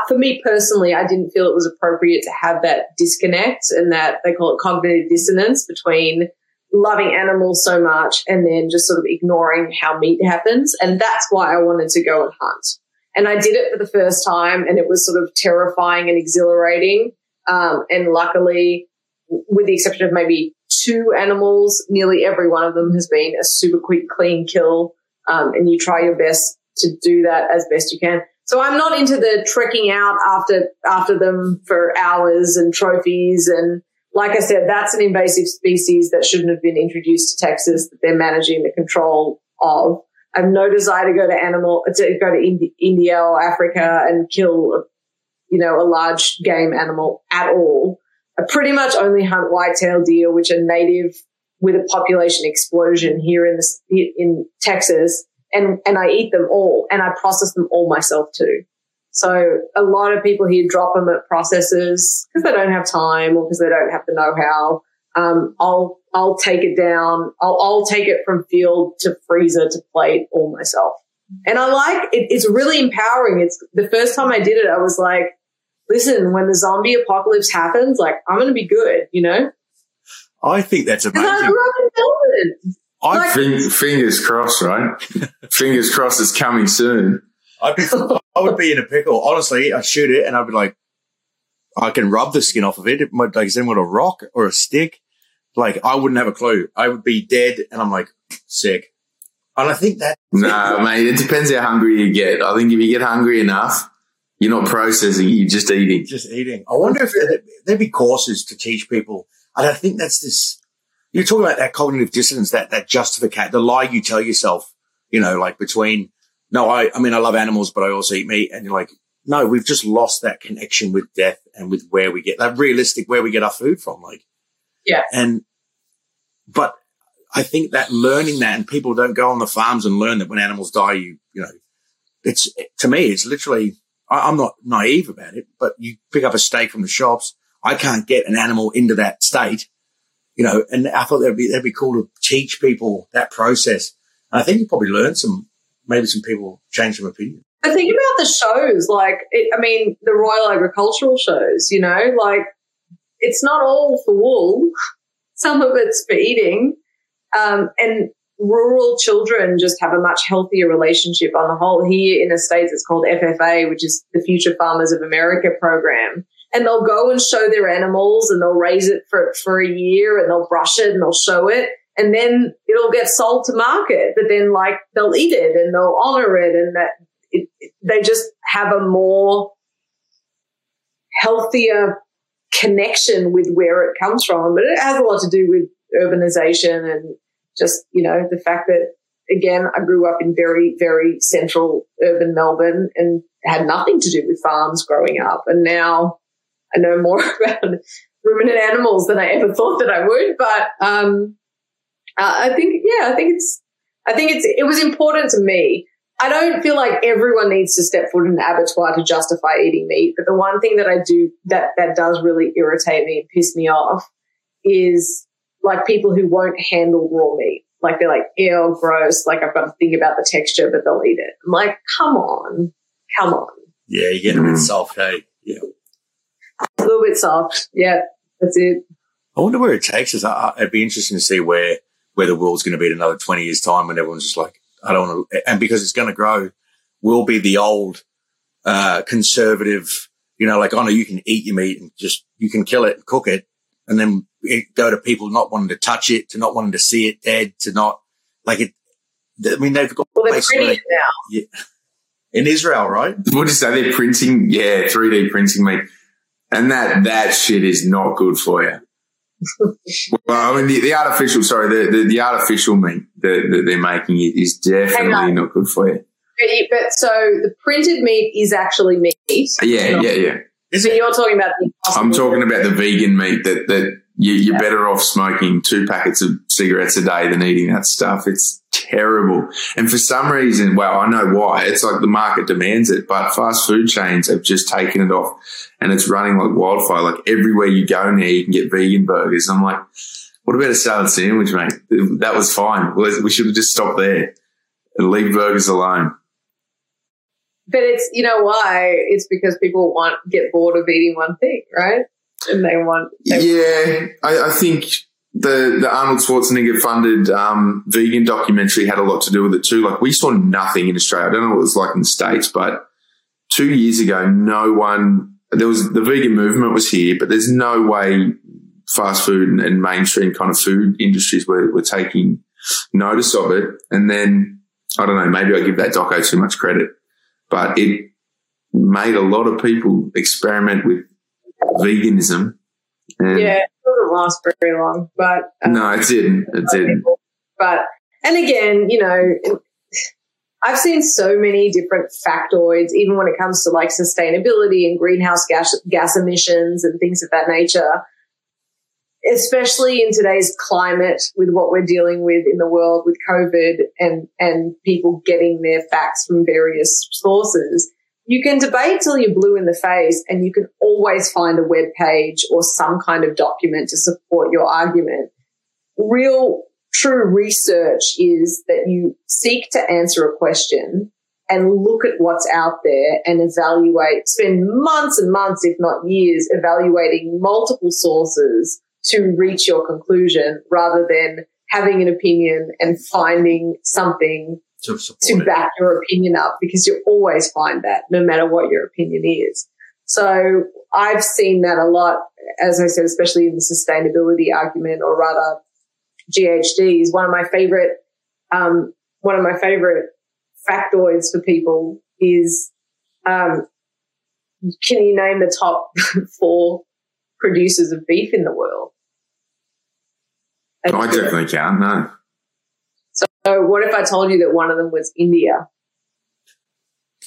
for me personally, I didn't feel it was appropriate to have that disconnect and that they call it cognitive dissonance between loving animals so much and then just sort of ignoring how meat happens. And that's why I wanted to go and hunt. And I did it for the first time, and it was sort of terrifying and exhilarating. Um, and luckily, with the exception of maybe two animals, nearly every one of them has been a super quick, clean kill. Um, and you try your best to do that as best you can. So I'm not into the trekking out after, after them for hours and trophies. And like I said, that's an invasive species that shouldn't have been introduced to Texas that they're managing the control of. I have no desire to go to animal, to go to India or Africa and kill, you know, a large game animal at all. I pretty much only hunt white-tailed deer, which are native with a population explosion here in the, in Texas, and and I eat them all, and I process them all myself too. So a lot of people here drop them at processors because they don't have time or because they don't have the know-how. Um, I'll I'll take it down. I'll I'll take it from field to freezer to plate all myself, and I like it. It's really empowering. It's the first time I did it. I was like, listen, when the zombie apocalypse happens, like I'm going to be good, you know? I think that's amazing. I grew up in Melbourne. I Like- Fing- fingers crossed, right? fingers crossed it's coming soon. I'd be, I would be in a pickle. Honestly, I'd shoot it and I'd be like, I can rub the skin off of it. It might like then with a rock or a stick. Like I wouldn't have a clue. I would be dead and I'm like sick. And I think that No, mate, it depends how hungry you get. I think if you get hungry enough, you're not processing, you're just eating. just eating. I wonder if there, there'd be courses to teach people. And I think that's this. You're talking about that cognitive dissonance, that that justification, the lie you tell yourself. You know, like between no, I I mean I love animals, but I also eat meat, and you're like, no, we've just lost that connection with death and with where we get that realistic where we get our food from. Like, Yeah. and but I think that learning that, and people don't go on the farms and learn that when animals die, you you know, it's to me, it's literally. I, I'm not naive about it, but you pick up a steak from the shops. I can't get an animal into that state, you know. And I thought that'd be that'd be cool to teach people that process. And I think you probably learn some, maybe some people change some opinion. But think about the shows, like, it, I mean, the Royal Agricultural shows, you know, like, it's not all for wool. Some of it's for eating. Um, and rural children just have a much healthier relationship on the whole. Here in the States, it's called FFA, which is the Future Farmers of America program. And they'll go and show their animals and they'll raise it for, for a year and they'll brush it and they'll show it. And then it'll get sold to market, but then like they'll eat it and they'll honor it and that it, they just have a more healthier connection with where it comes from. But it has a lot to do with urbanization and just, you know, the fact that, again, I grew up in very, very central urban Melbourne and had nothing to do with farms growing up. And now I know more about ruminant animals than I ever thought that I would. But um, uh, I think, yeah, I think it's, I think it's, it was important to me. I don't feel like everyone needs to step foot in an abattoir to justify eating meat. But the one thing that I do that, that does really irritate me and piss me off is like people who won't handle raw meat. Like they're like, ew, gross. Like I've got to think about the texture, but they'll eat it. I'm like, come on, come on. Yeah, you get a bit soft, hey. Yeah. A little bit soft. Yeah, that's it. I wonder where it takes us. I, it'd be interesting to see where where the world's going to be in another twenty years' time when everyone's just like, I don't want to, and because it's going to grow, we'll be the old uh, conservative. You know, like, oh no, you can eat your meat and just you can kill it and cook it, and then go to people not wanting to touch it, to not wanting to see it dead, to not like it. I mean, they've got Well, they're places pretty where now. they- in Israel, right? What did you say? They're printing, yeah, 3D printing meat. And that, that shit is not good for you. well, I mean, the, the artificial, sorry, the, the, the artificial meat that, that they're making it is definitely not good for you. But, but so the printed meat is actually meat. Yeah, yeah, yeah. So you're talking about the I'm talking about the vegan meat that, that you, you're better off smoking two packets of cigarettes a day than eating that stuff. It's terrible. And for some reason, well, I know why. It's like the market demands it, but fast food chains have just taken it off and it's running like wildfire. Like everywhere you go now, you can get vegan burgers. I'm like, what about a salad sandwich, mate? That was fine. We should have just stopped there and leave burgers alone. But it's you know why? It's because people want get bored of eating one thing, right? And they want they Yeah, I, I think the the Arnold Schwarzenegger funded um, vegan documentary had a lot to do with it too. Like we saw nothing in Australia. I don't know what it was like in the states, but two years ago, no one there was the vegan movement was here, but there's no way fast food and, and mainstream kind of food industries were, were taking notice of it. And then I don't know, maybe I give that doco too much credit, but it made a lot of people experiment with veganism. And yeah, it doesn't last very long. But um, no, it didn't. It didn't. But and again, you know, I've seen so many different factoids, even when it comes to like sustainability and greenhouse gas gas emissions and things of that nature. Especially in today's climate, with what we're dealing with in the world with COVID and and people getting their facts from various sources, you can debate till you're blue in the face, and you can always find a web page or some kind of document to support your argument. Real true research is that you seek to answer a question and look at what's out there and evaluate, spend months and months, if not years, evaluating multiple sources to reach your conclusion rather than having an opinion and finding something To, to back your opinion up because you always find that no matter what your opinion is. So I've seen that a lot, as I said, especially in the sustainability argument or rather GHG is one of my favorite, um, one of my favorite factoids for people is, um, can you name the top four producers of beef in the world? I definitely can. No. So what if I told you that one of them was India?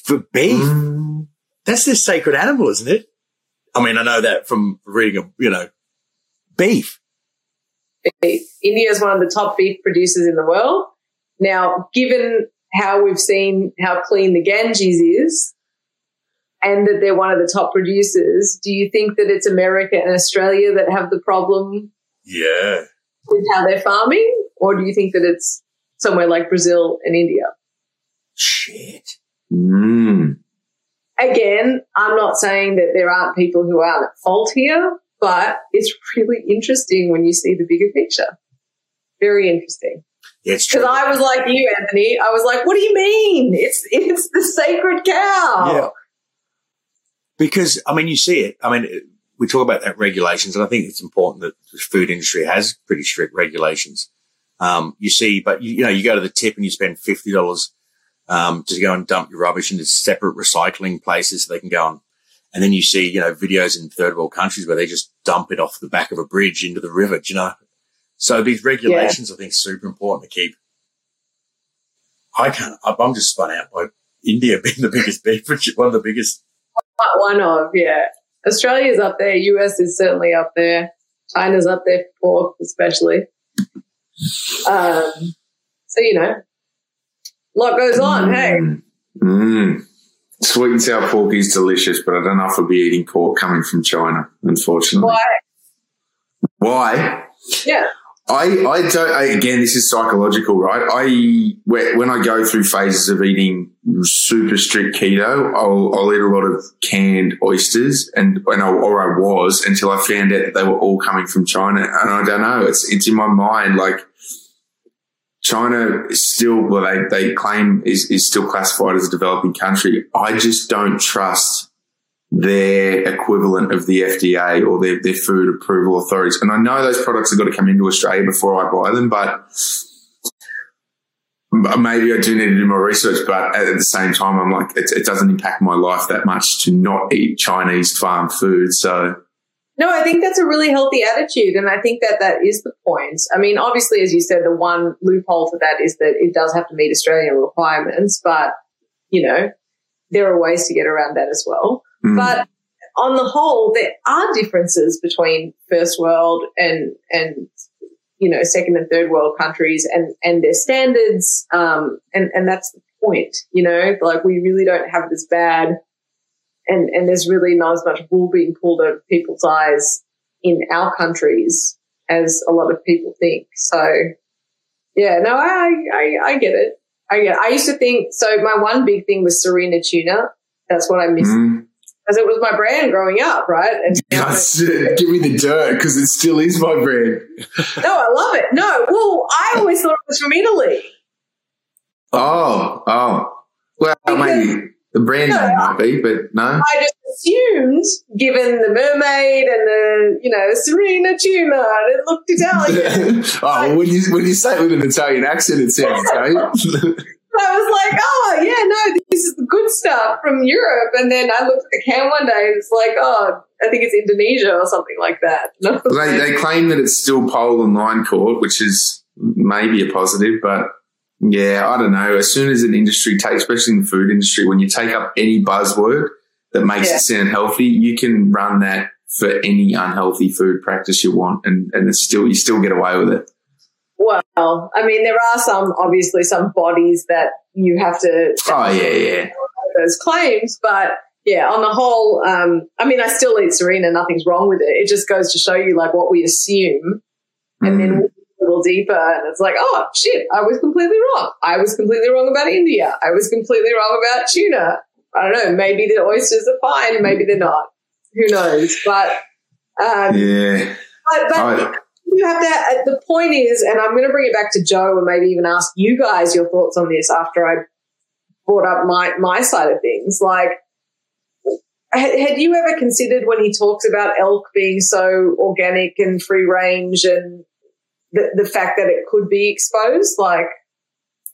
For beef, Mm. that's their sacred animal, isn't it? I mean, I know that from reading, a, you know, beef. beef. India is one of the top beef producers in the world. Now, given how we've seen how clean the Ganges is and that they're one of the top producers, do you think that it's America and Australia that have the problem Yeah. with how they're farming? Or do you think that it's somewhere like Brazil and India? Shit. Mm. Again, I'm not saying that there aren't people who aren't at fault here, but it's really interesting when you see the bigger picture. Very interesting. Yeah, it's true. Because I was like you, Anthony. I was like, "What do you mean? It's it's the sacred cow." Yeah. Because, I mean, you see it. I mean, we talk about that regulations, and I think it's important that the food industry has pretty strict regulations. Um, you see, but you, you know, you go to the tip and you spend fifty dollars um, to go and dump your rubbish into separate recycling places so they can go on. And then you see, you know, videos in third world countries where they just dump it off the back of a bridge into the river. Do you know? So these regulations, I think, super important to keep. I can't. I'm just spun out by India being the biggest beef, one of the biggest. One of yeah. Australia's up there. US is certainly up there. China's up there for pork, especially. Um, so you know, a lot goes on. Hey, Mm. Mm. Sweet and sour pork is delicious, but I don't know if I'll be eating pork coming from China, unfortunately. why? Why? Yeah, I, I don't, I, again, this is psychological, right? I, when I go through phases of eating super strict keto, I'll, I'll eat a lot of canned oysters and, and I, or I was until I found out that they were all coming from China. And I don't know, it's, it's in my mind, like China is still, well, they, they claim is, is still classified as a developing country. I just don't trust their equivalent of the FDA or their, their food approval authorities. And I know those products have got to come into Australia before I buy them, but maybe I do need to do more research. But at the same time, I'm like, it, it doesn't impact my life that much to not eat Chinese farm food. So No, I think that's a really healthy attitude. And I think that that is the point. I mean, obviously, as you said, the one loophole to that is that it does have to meet Australian requirements, but, you know, there are ways to get around that as well. Mm, But on the whole, there are differences between first world and, and, you know, second and third world countries and, and their standards. Um, and, and that's the point, you know, like we really don't have it as bad and, and there's really not as much wool being pulled over people's eyes in our countries as a lot of people think. So yeah, no, I, I, I get it. I get, I used to think, so my one big thing was Sirena tuna. That's what I missed mm. Because it was my brand growing up, right? And That's. Give me the dirt because it still is my brand. no, I love it. No, well, I always thought it was from Italy. Oh, oh. Well, Because- maybe the branding No, might be, but no. I just assumed, given the mermaid and the, you know, Sirena tuna, and it looked Italian. oh, when you when you say it with an Italian accent, it sounds Italian. I was like, oh, yeah, no, this is the good stuff from Europe. And then I looked at the can one day and it's like, oh, I think it's Indonesia or something like that. And I was they, they claim that it's still pole and line caught, which is maybe a positive, but yeah, I don't know. As soon as an industry takes, especially in the food industry, when you take up any buzzword that makes Yeah. it sound healthy, you can run that for any unhealthy food practice you want, and and it's still you still get away with it. Well, I mean, there are some, obviously, some bodies that you have to Oh yeah, yeah. those claims, but yeah, on the whole, um, I mean, I still eat Sirena, nothing's wrong with it. It just goes to show you like what we assume, and then Mm. we a little deeper and it's like, oh shit, I was completely wrong. I was completely wrong about India. I was completely wrong about tuna. I don't know. Maybe the oysters are fine. Maybe they're not. Who knows? But um, yeah, but, but I- you have that. Uh, the point is, and I'm going to bring it back to Joe and maybe even ask you guys your thoughts on this after I brought up my my side of things. Like, had, had you ever considered when he talks about elk being so organic and free range and the, the fact that it could be exposed? Like,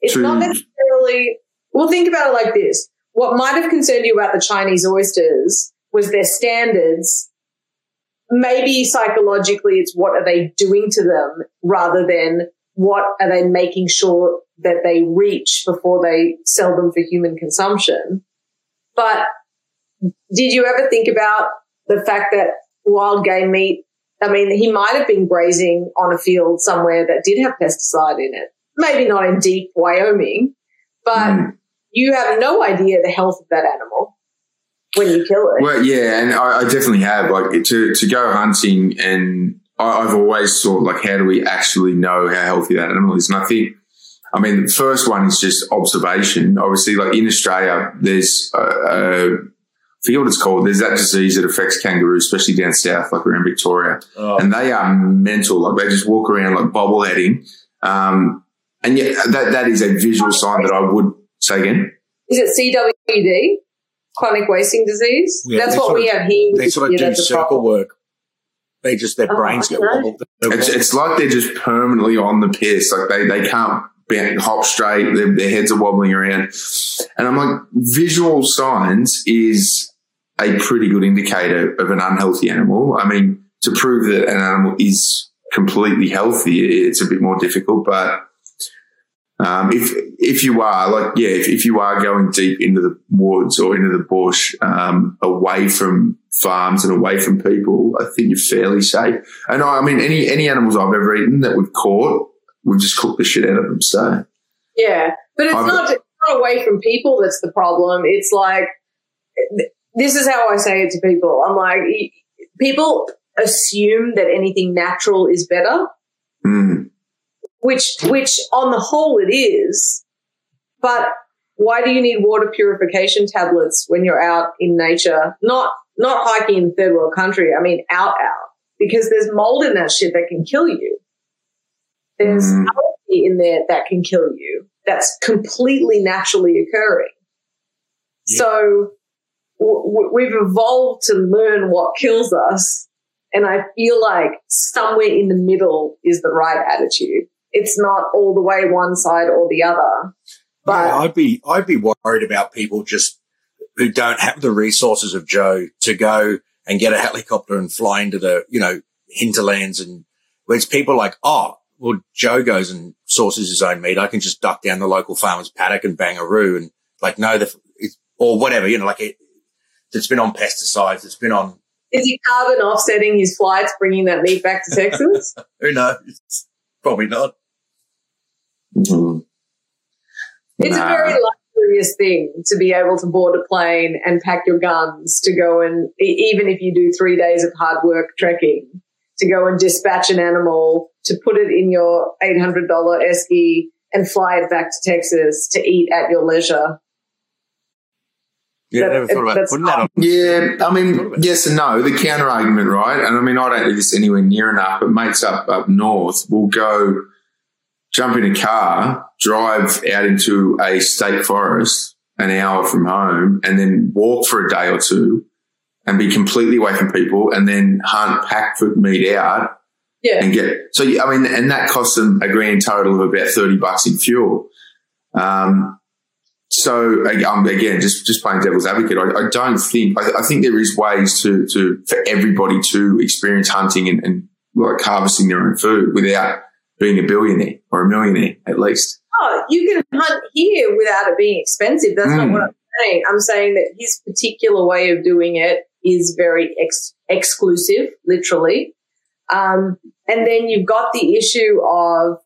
it's not To- necessarily. Well, think about it like this. What might have concerned you about the Chinese oysters was their standards. Maybe psychologically, it's what are they doing to them rather than what are they making sure that they reach before they sell them for human consumption. But did you ever think about the fact that wild game meat, I mean, he might have been grazing on a field somewhere that did have pesticide in it. Maybe not in deep Wyoming, but Mm. you have no idea the health of that animal when you kill it. Well, yeah, and I, I definitely have like to to go hunting, and I, I've always thought like, how do we actually know how healthy that animal is? And I think, I mean, the first one is just observation. Obviously, like in Australia, there's I forget what it's called. There's that disease that affects kangaroos, especially down south, like we're in Victoria, Oh, and they are mental. Like they just walk around like bobbleheading. Um, and yeah, that that is a visual sign that I would say again. Is it CWD? Chronic wasting disease? Yeah, That's what we of- have here. they sort of do circle problem. work. They just their Oh, brains get okay. wobbled. It's, it's like they're just permanently on the piss. Like they, they can't be- hop straight. Their, their heads are wobbling around. And I'm like, visual signs is a pretty good indicator of an unhealthy animal. I mean, to prove that an animal is completely healthy, it's a bit more difficult, but um, if if you are like yeah, if, if you are going deep into the woods or into the bush, um, away from farms and away from people, I think you're fairly safe. And I, I mean, any any animals I've ever eaten that we've caught, we've just cooked the shit out of them. So Yeah, but it's I've- not, it's not away from people that's the problem. It's like, this is how I say it to people. I'm like, people assume that anything natural is better, mm, which, which on the whole it is. But why do you need water purification tablets when you're out in nature? Not, not hiking in third world country. I mean, out, out. Because there's mold in that shit that can kill you. There's Mm. algae in there that can kill you. That's completely naturally occurring. Yeah. So w- we've evolved to learn what kills us. And I feel like somewhere in the middle is the right attitude. It's not all the way one side or the other. But yeah, I'd be I'd be worried about people just who don't have the resources of Joe to go and get a helicopter and fly into the you know hinterlands and where it's people like oh well Joe goes and sources his own meat I can just duck down the local farmer's paddock and bang a roo and like no the it's, or whatever you know like it it's been on pesticides it's been on is he carbon offsetting his flights, bringing that meat back to Texas? who knows probably not mm. It's Nah. a very luxurious thing to be able to board a plane and pack your guns to go and, e- even if you do three days of hard work trekking, to go and dispatch an animal, to put it in your $800 esky and fly it back to Texas to eat at your leisure. yeah I That- never thought about that's putting that on Yeah, I mean, yes and no. The counter argument, right? And I mean, I don't do this anywhere near enough, but mates up up north will go jump in a car, drive out into a state forest an hour from home, and then walk for a day or two and be completely away from people, and then hunt pack food meat out Yeah. and get. So I mean, and that costs them a grand total of about thirty bucks in fuel. Um, so um, again, just just playing devil's advocate, I, I don't think I, I think there is ways to to for everybody to experience hunting and, and like harvesting their own food without being a billionaire or a millionaire at least. Oh, you can hunt here without it being expensive. That's not Mm. what I'm saying. I'm saying that his particular way of doing it is very ex- exclusive, literally. Um, and then you've got the issue of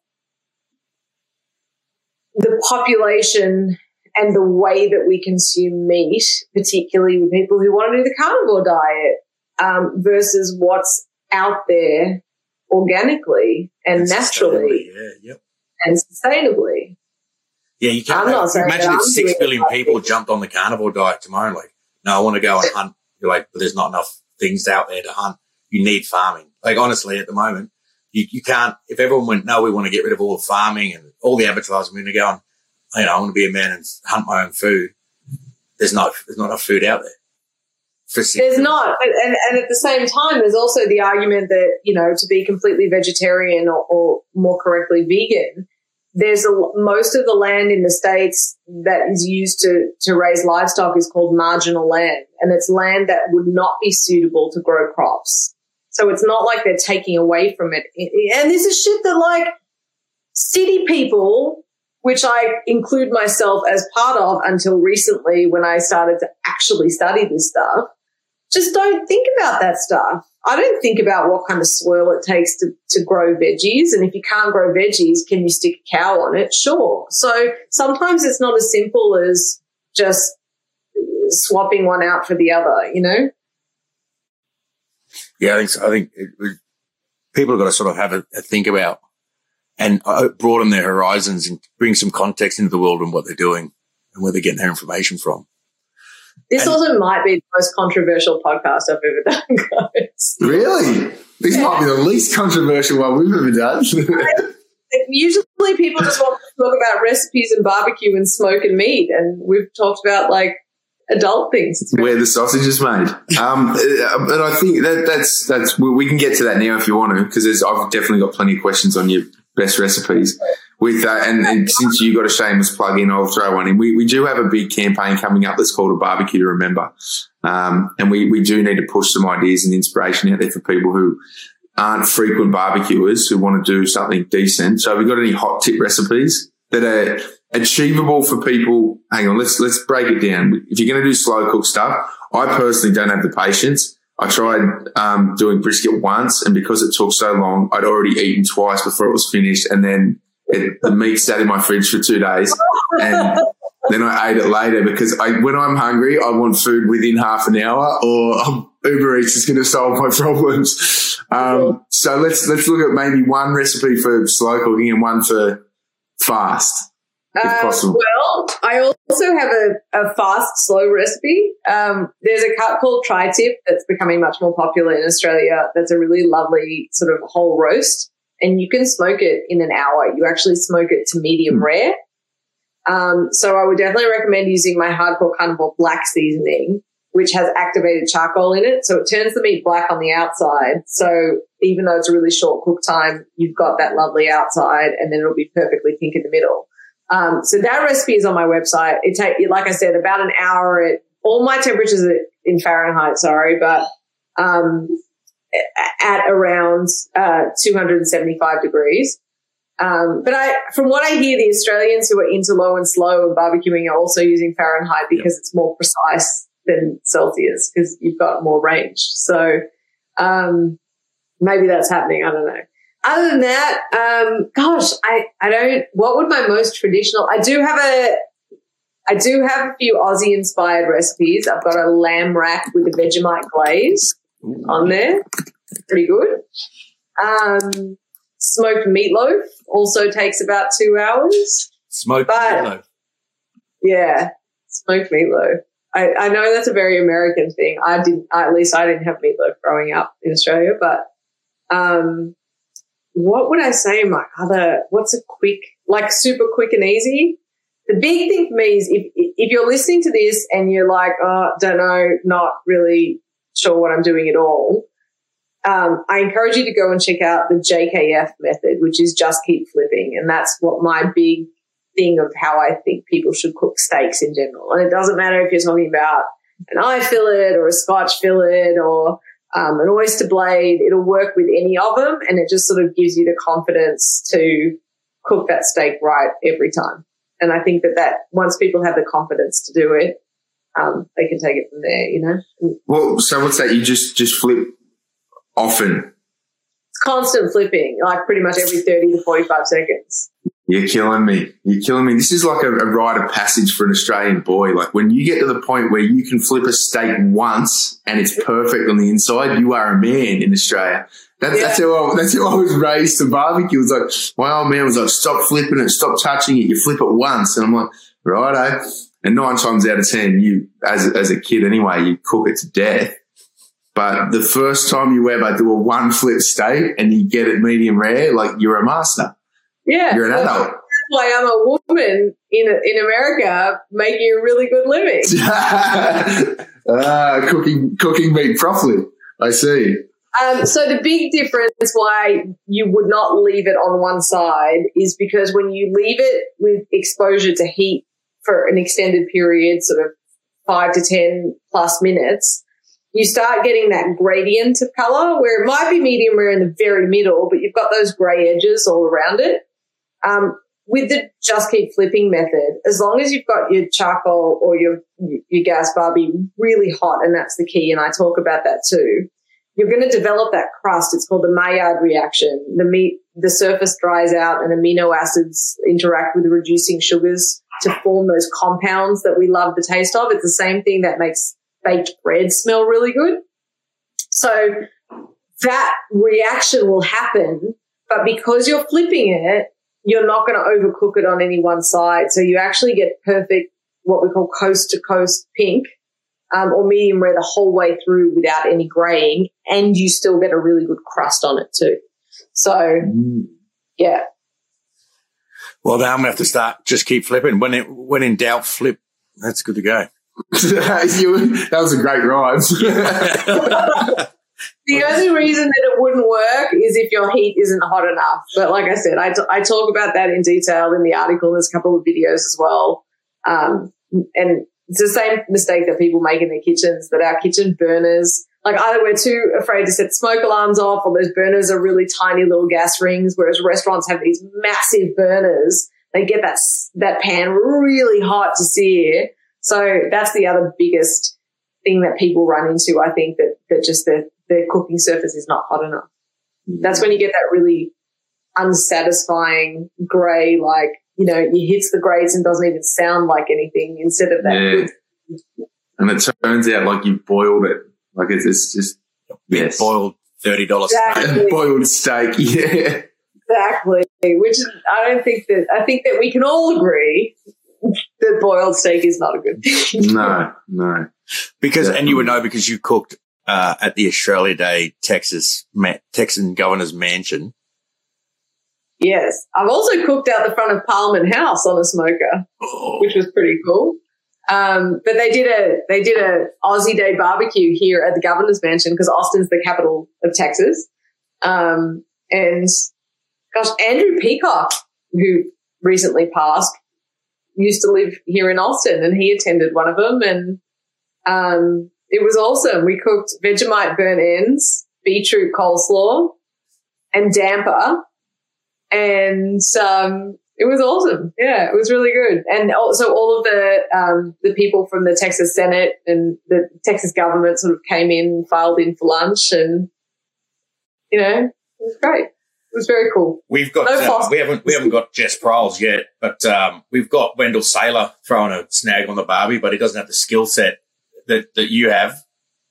the population and the way that we consume meat, particularly with people who want to do the carnivore diet, um, versus what's out there organically and, and naturally yeah, yep. and sustainably. Yeah, you can't. Like, imagine if six billion people jumped on the carnivore diet tomorrow. Like, no, I want to go and hunt. You're like, but there's not enough things out there to hunt. You need farming. Like, honestly, at the moment, you, you can't, if everyone went, no, we want to get rid of all the farming and all the advertising, we're going to go and, you know, I want to be a man and hunt my own food. There's not, there's not enough food out there. There's not. And, and at the same time, there's also the argument that, you know, to be completely vegetarian or, or more correctly vegan, there's a, most of the land in the states that is used to, to raise livestock is called marginal land. And it's land that would not be suitable to grow crops. So it's not like they're taking away from it. And this is shit that like city people, which I include myself as part of until recently when I started to actually study this stuff, just don't think about that stuff. I don't think about what kind of soil it takes to, to grow veggies. And if you can't grow veggies, can you stick a cow on it? Sure. So sometimes it's not as simple as just swapping one out for the other, you know? Yeah, I think so. I think it, it, people have got to sort of have a, a think about and uh, broaden their horizons and bring some context into the world and what they're doing and where they're getting their information from. This and, also might be the most controversial podcast I've ever done, guys. Really? This yeah. might be the least controversial one we've ever done. Usually people just want to talk about recipes and barbecue and smoke and meat. And we've talked about like adult things. Where the sausage is made. Um, and I think that that's, that's, we can get to that now if you want to, because I've definitely got plenty of questions on your best recipes with that. And, and, since you got a shameless plug in, I'll throw one in. We, we do have a big campaign coming up that's called a barbecue to remember. Um, and we, we do need to push some ideas and inspiration out there for people who aren't frequent barbecuers who want to do something decent. So have we got any hot tip recipes that are achievable for people? Hang on. Let's, let's break it down. If you're going to do slow cook stuff, I personally don't have the patience. I tried um, doing brisket once, and because it took so long, I'd already eaten twice before it was finished, and then it, the meat sat in my fridge for two days, and then I ate it later because I, when I'm hungry, I want food within half an hour, or Uber Eats is going to solve my problems. Um, so let's let's look at maybe one recipe for slow cooking and one for fast, if um, possible. Well, I also have a, a fast slow recipe. Um, there's a cut called Tri Tip that's becoming much more popular in Australia. That's a really lovely sort of whole roast and you can smoke it in an hour. You actually smoke it to medium mm. rare. Um, so I would definitely recommend using my hardcore carnivore black seasoning, which has activated charcoal in it. So it turns the meat black on the outside. So even though it's a really short cook time, you've got that lovely outside and then it'll be perfectly pink in the middle. Um, so that recipe is on my website. It take, like I said, about an hour at all my temperatures are in Fahrenheit, sorry, but, um, at around uh, 275 degrees. Um, but I, from what I hear, the Australians who are into low and slow and barbecuing are also using Fahrenheit because it's more precise than Celsius because you've got more range. So um, maybe that's happening. I don't know. Other than that, um, gosh, I, I don't. What would my most traditional? I do have a I do have a few Aussie inspired recipes. I've got a lamb rack with a Vegemite glaze on there. Pretty good. Um, smoked meatloaf also takes about two hours. Smoked but, meatloaf. Yeah, smoked meatloaf. I, I know that's a very American thing. I didn't, at least I didn't have meatloaf growing up in Australia, but, um, what would I say my other, what's a quick, like super quick and easy? The big thing for me is if, if you're listening to this and you're like, oh, don't know, not really sure what I'm doing at all, um, I encourage you to go and check out the JKF method, which is just keep flipping. And that's what my big thing of how I think people should cook steaks in general. And it doesn't matter if you're talking about an eye fillet or a scotch fillet or um, an oyster blade, it'll work with any of them. And it just sort of gives you the confidence to cook that steak right every time. And I think that that once people have the confidence to do it, um, they can take it from there, you know? Well, so what's that? You just, just flip often? It's constant flipping, like pretty much every 30 to 45 seconds. You're killing me. You're killing me. This is like a, a rite of passage for an Australian boy. Like when you get to the point where you can flip a steak once and it's perfect on the inside, you are a man in Australia. That's, yeah. that's how I, that's how I was raised to barbecue. It's like my old man was like, "Stop flipping it, stop touching it. You flip it once," and I'm like, "Righto." And nine times out of ten, you as as a kid anyway, you cook it to death. But the first time you ever do a one flip steak and you get it medium rare, like you're a master. Yeah, you're an adult. That's why I'm a woman in in America making a really good living. uh, cooking cooking meat properly. I see. Um, so the big difference why you would not leave it on one side is because when you leave it with exposure to heat for an extended period, sort of five to 10 plus minutes, you start getting that gradient of color where it might be medium rare in the very middle, but you've got those gray edges all around it. Um, with the just keep flipping method, as long as you've got your charcoal or your your gas barbie really hot, and that's the key, and I talk about that too you're going to develop that crust. It's called the Maillard reaction. The meat, the surface dries out and amino acids interact with reducing sugars to form those compounds that we love the taste of. It's the same thing that makes baked bread smell really good. So that reaction will happen, but because you're flipping it, you're not going to overcook it on any one side. So you actually get perfect, what we call coast to coast pink um, or medium rare the whole way through without any graying, and you still get a really good crust on it too. So, mm. yeah. Well, now I'm gonna have to start. Just keep flipping. When it when in doubt, flip. That's good to go. that was a great rhyme. the only reason that it wouldn't work is if your heat isn't hot enough. But like I said, I, t- I talk about that in detail in the article. There's a couple of videos as well. Um, and it's the same mistake that people make in their kitchens that our kitchen burners, like either we're too afraid to set smoke alarms off or those burners are really tiny little gas rings, whereas restaurants have these massive burners. They get that, that pan really hot to sear. So that's the other biggest thing that people run into. I think that, that just their, their cooking surface is not hot enough. Mm. That's when you get that really unsatisfying gray, like you know, he hits the grades and doesn't even sound like anything instead of that. Yeah. And it turns out like you boiled it. Like it's, it's just, yes. Boiled $30 exactly. steak. boiled steak. Yeah. Exactly. Which I don't think that, I think that we can all agree that boiled steak is not a good thing. no, no. Because, Definitely. and you would know because you cooked, uh, at the Australia Day Texas, Texan governor's mansion Yes. I've also cooked out the front of Parliament House on a smoker, oh. which was pretty cool. Um, but they did a they did a Aussie Day barbecue here at the governor's mansion because Austin's the capital of Texas. Um, and gosh, Andrew Peacock, who recently passed, used to live here in Austin, and he attended one of them, and um, it was awesome. We cooked Vegemite burnt ends, beetroot coleslaw, and damper and um, it was awesome. Yeah, it was really good. And also all of the um, the people from the Texas Senate and the Texas government sort of came in, filed in for lunch, and you know, it was great. It was very cool. We've got no uh, we haven't we haven't got Jess Pryles yet, but um, we've got Wendell Sailor throwing a snag on the Barbie, but he doesn't have the skill set that that you have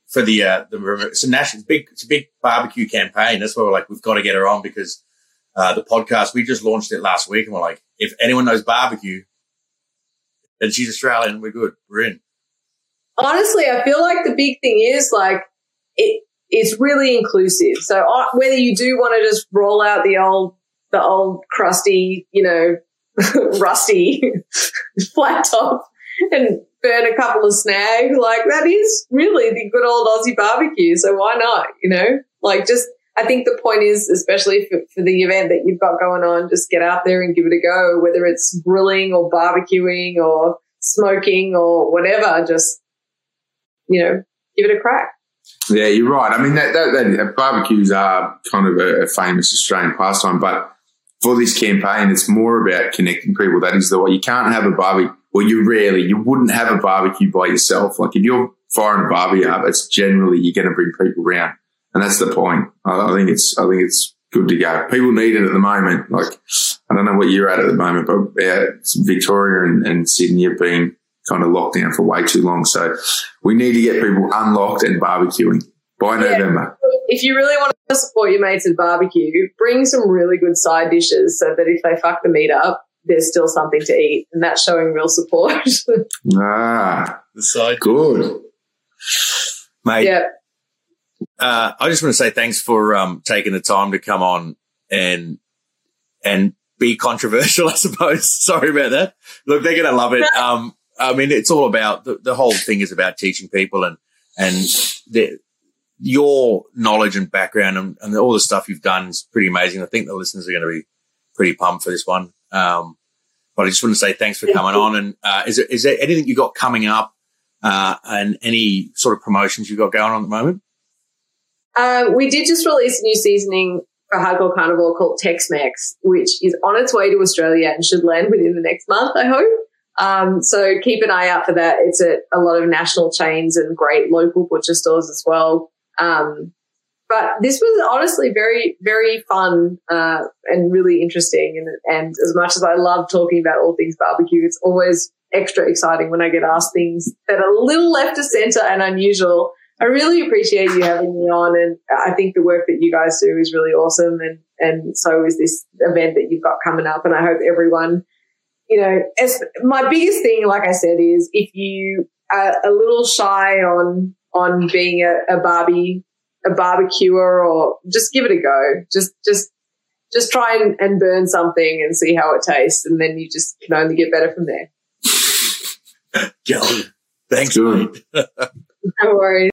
for the uh, the it's a national it's big it's a big barbecue campaign. That's why we're like we've got to get her on because uh, the podcast. We just launched it last week and we're like, if anyone knows barbecue and she's Australian, we're good. We're in. Honestly, I feel like the big thing is like it, it's really inclusive. So uh, whether you do want to just roll out the old, the old crusty, you know, rusty flat top and burn a couple of snags, like that is really the good old Aussie barbecue. So why not? You know, like just I think the point is, especially for, for, the event that you've got going on, just get out there and give it a go, whether it's grilling or barbecuing or smoking or whatever, just, you know, give it a crack. Yeah, you're right. I mean, that, that, that barbecues are kind of a, a, famous Australian pastime, but for this campaign, it's more about connecting people. That is the way you can't have a barbecue. Well, you rarely, you wouldn't have a barbecue by yourself. Like if you're firing a barbecue up, it's generally you're going to bring people around and that's the point. I, I, think it's I think it's good to go. People need it at the moment. Like I don't know what you're at at the moment, but yeah, Victoria and, and Sydney have been kind of locked down for way too long. So we need to get people unlocked and barbecuing. by yeah. November. If you really want to support your mates at barbecue, bring some really good side dishes so that if they fuck the meat up, there's still something to eat, and that's showing real support. ah, the side good, mate. Yeah. Uh, I just want to say thanks for um, taking the time to come on and and be controversial. I suppose. Sorry about that. Look, they're going to love it. Um, I mean, it's all about the, the whole thing is about teaching people and and the, your knowledge and background and, and, all the stuff you've done is pretty amazing. I think the listeners are going to be pretty pumped for this one. Um, but I just want to say thanks for coming on. And uh, is, there, is there anything you got coming up uh, and any sort of promotions you've got going on at the moment? Uh, we did just release a new seasoning for Hardcore Carnivore called Tex-Mex, which is on its way to Australia and should land within the next month, I hope. Um, so keep an eye out for that. It's at a lot of national chains and great local butcher stores as well. Um, but this was honestly very, very fun uh, and really interesting. And, and as much as I love talking about all things barbecue, it's always extra exciting when I get asked things that are a little left of center and unusual. I really appreciate you having me on, and I think the work that you guys do is really awesome. And and so is this event that you've got coming up. And I hope everyone, you know, as my biggest thing, like I said, is if you are a little shy on on being a, a Barbie a barbecuer or just give it a go. Just, just, just try and, and burn something and see how it tastes. And then you just can only get better from there. Kelly, thanks, mate. no worries.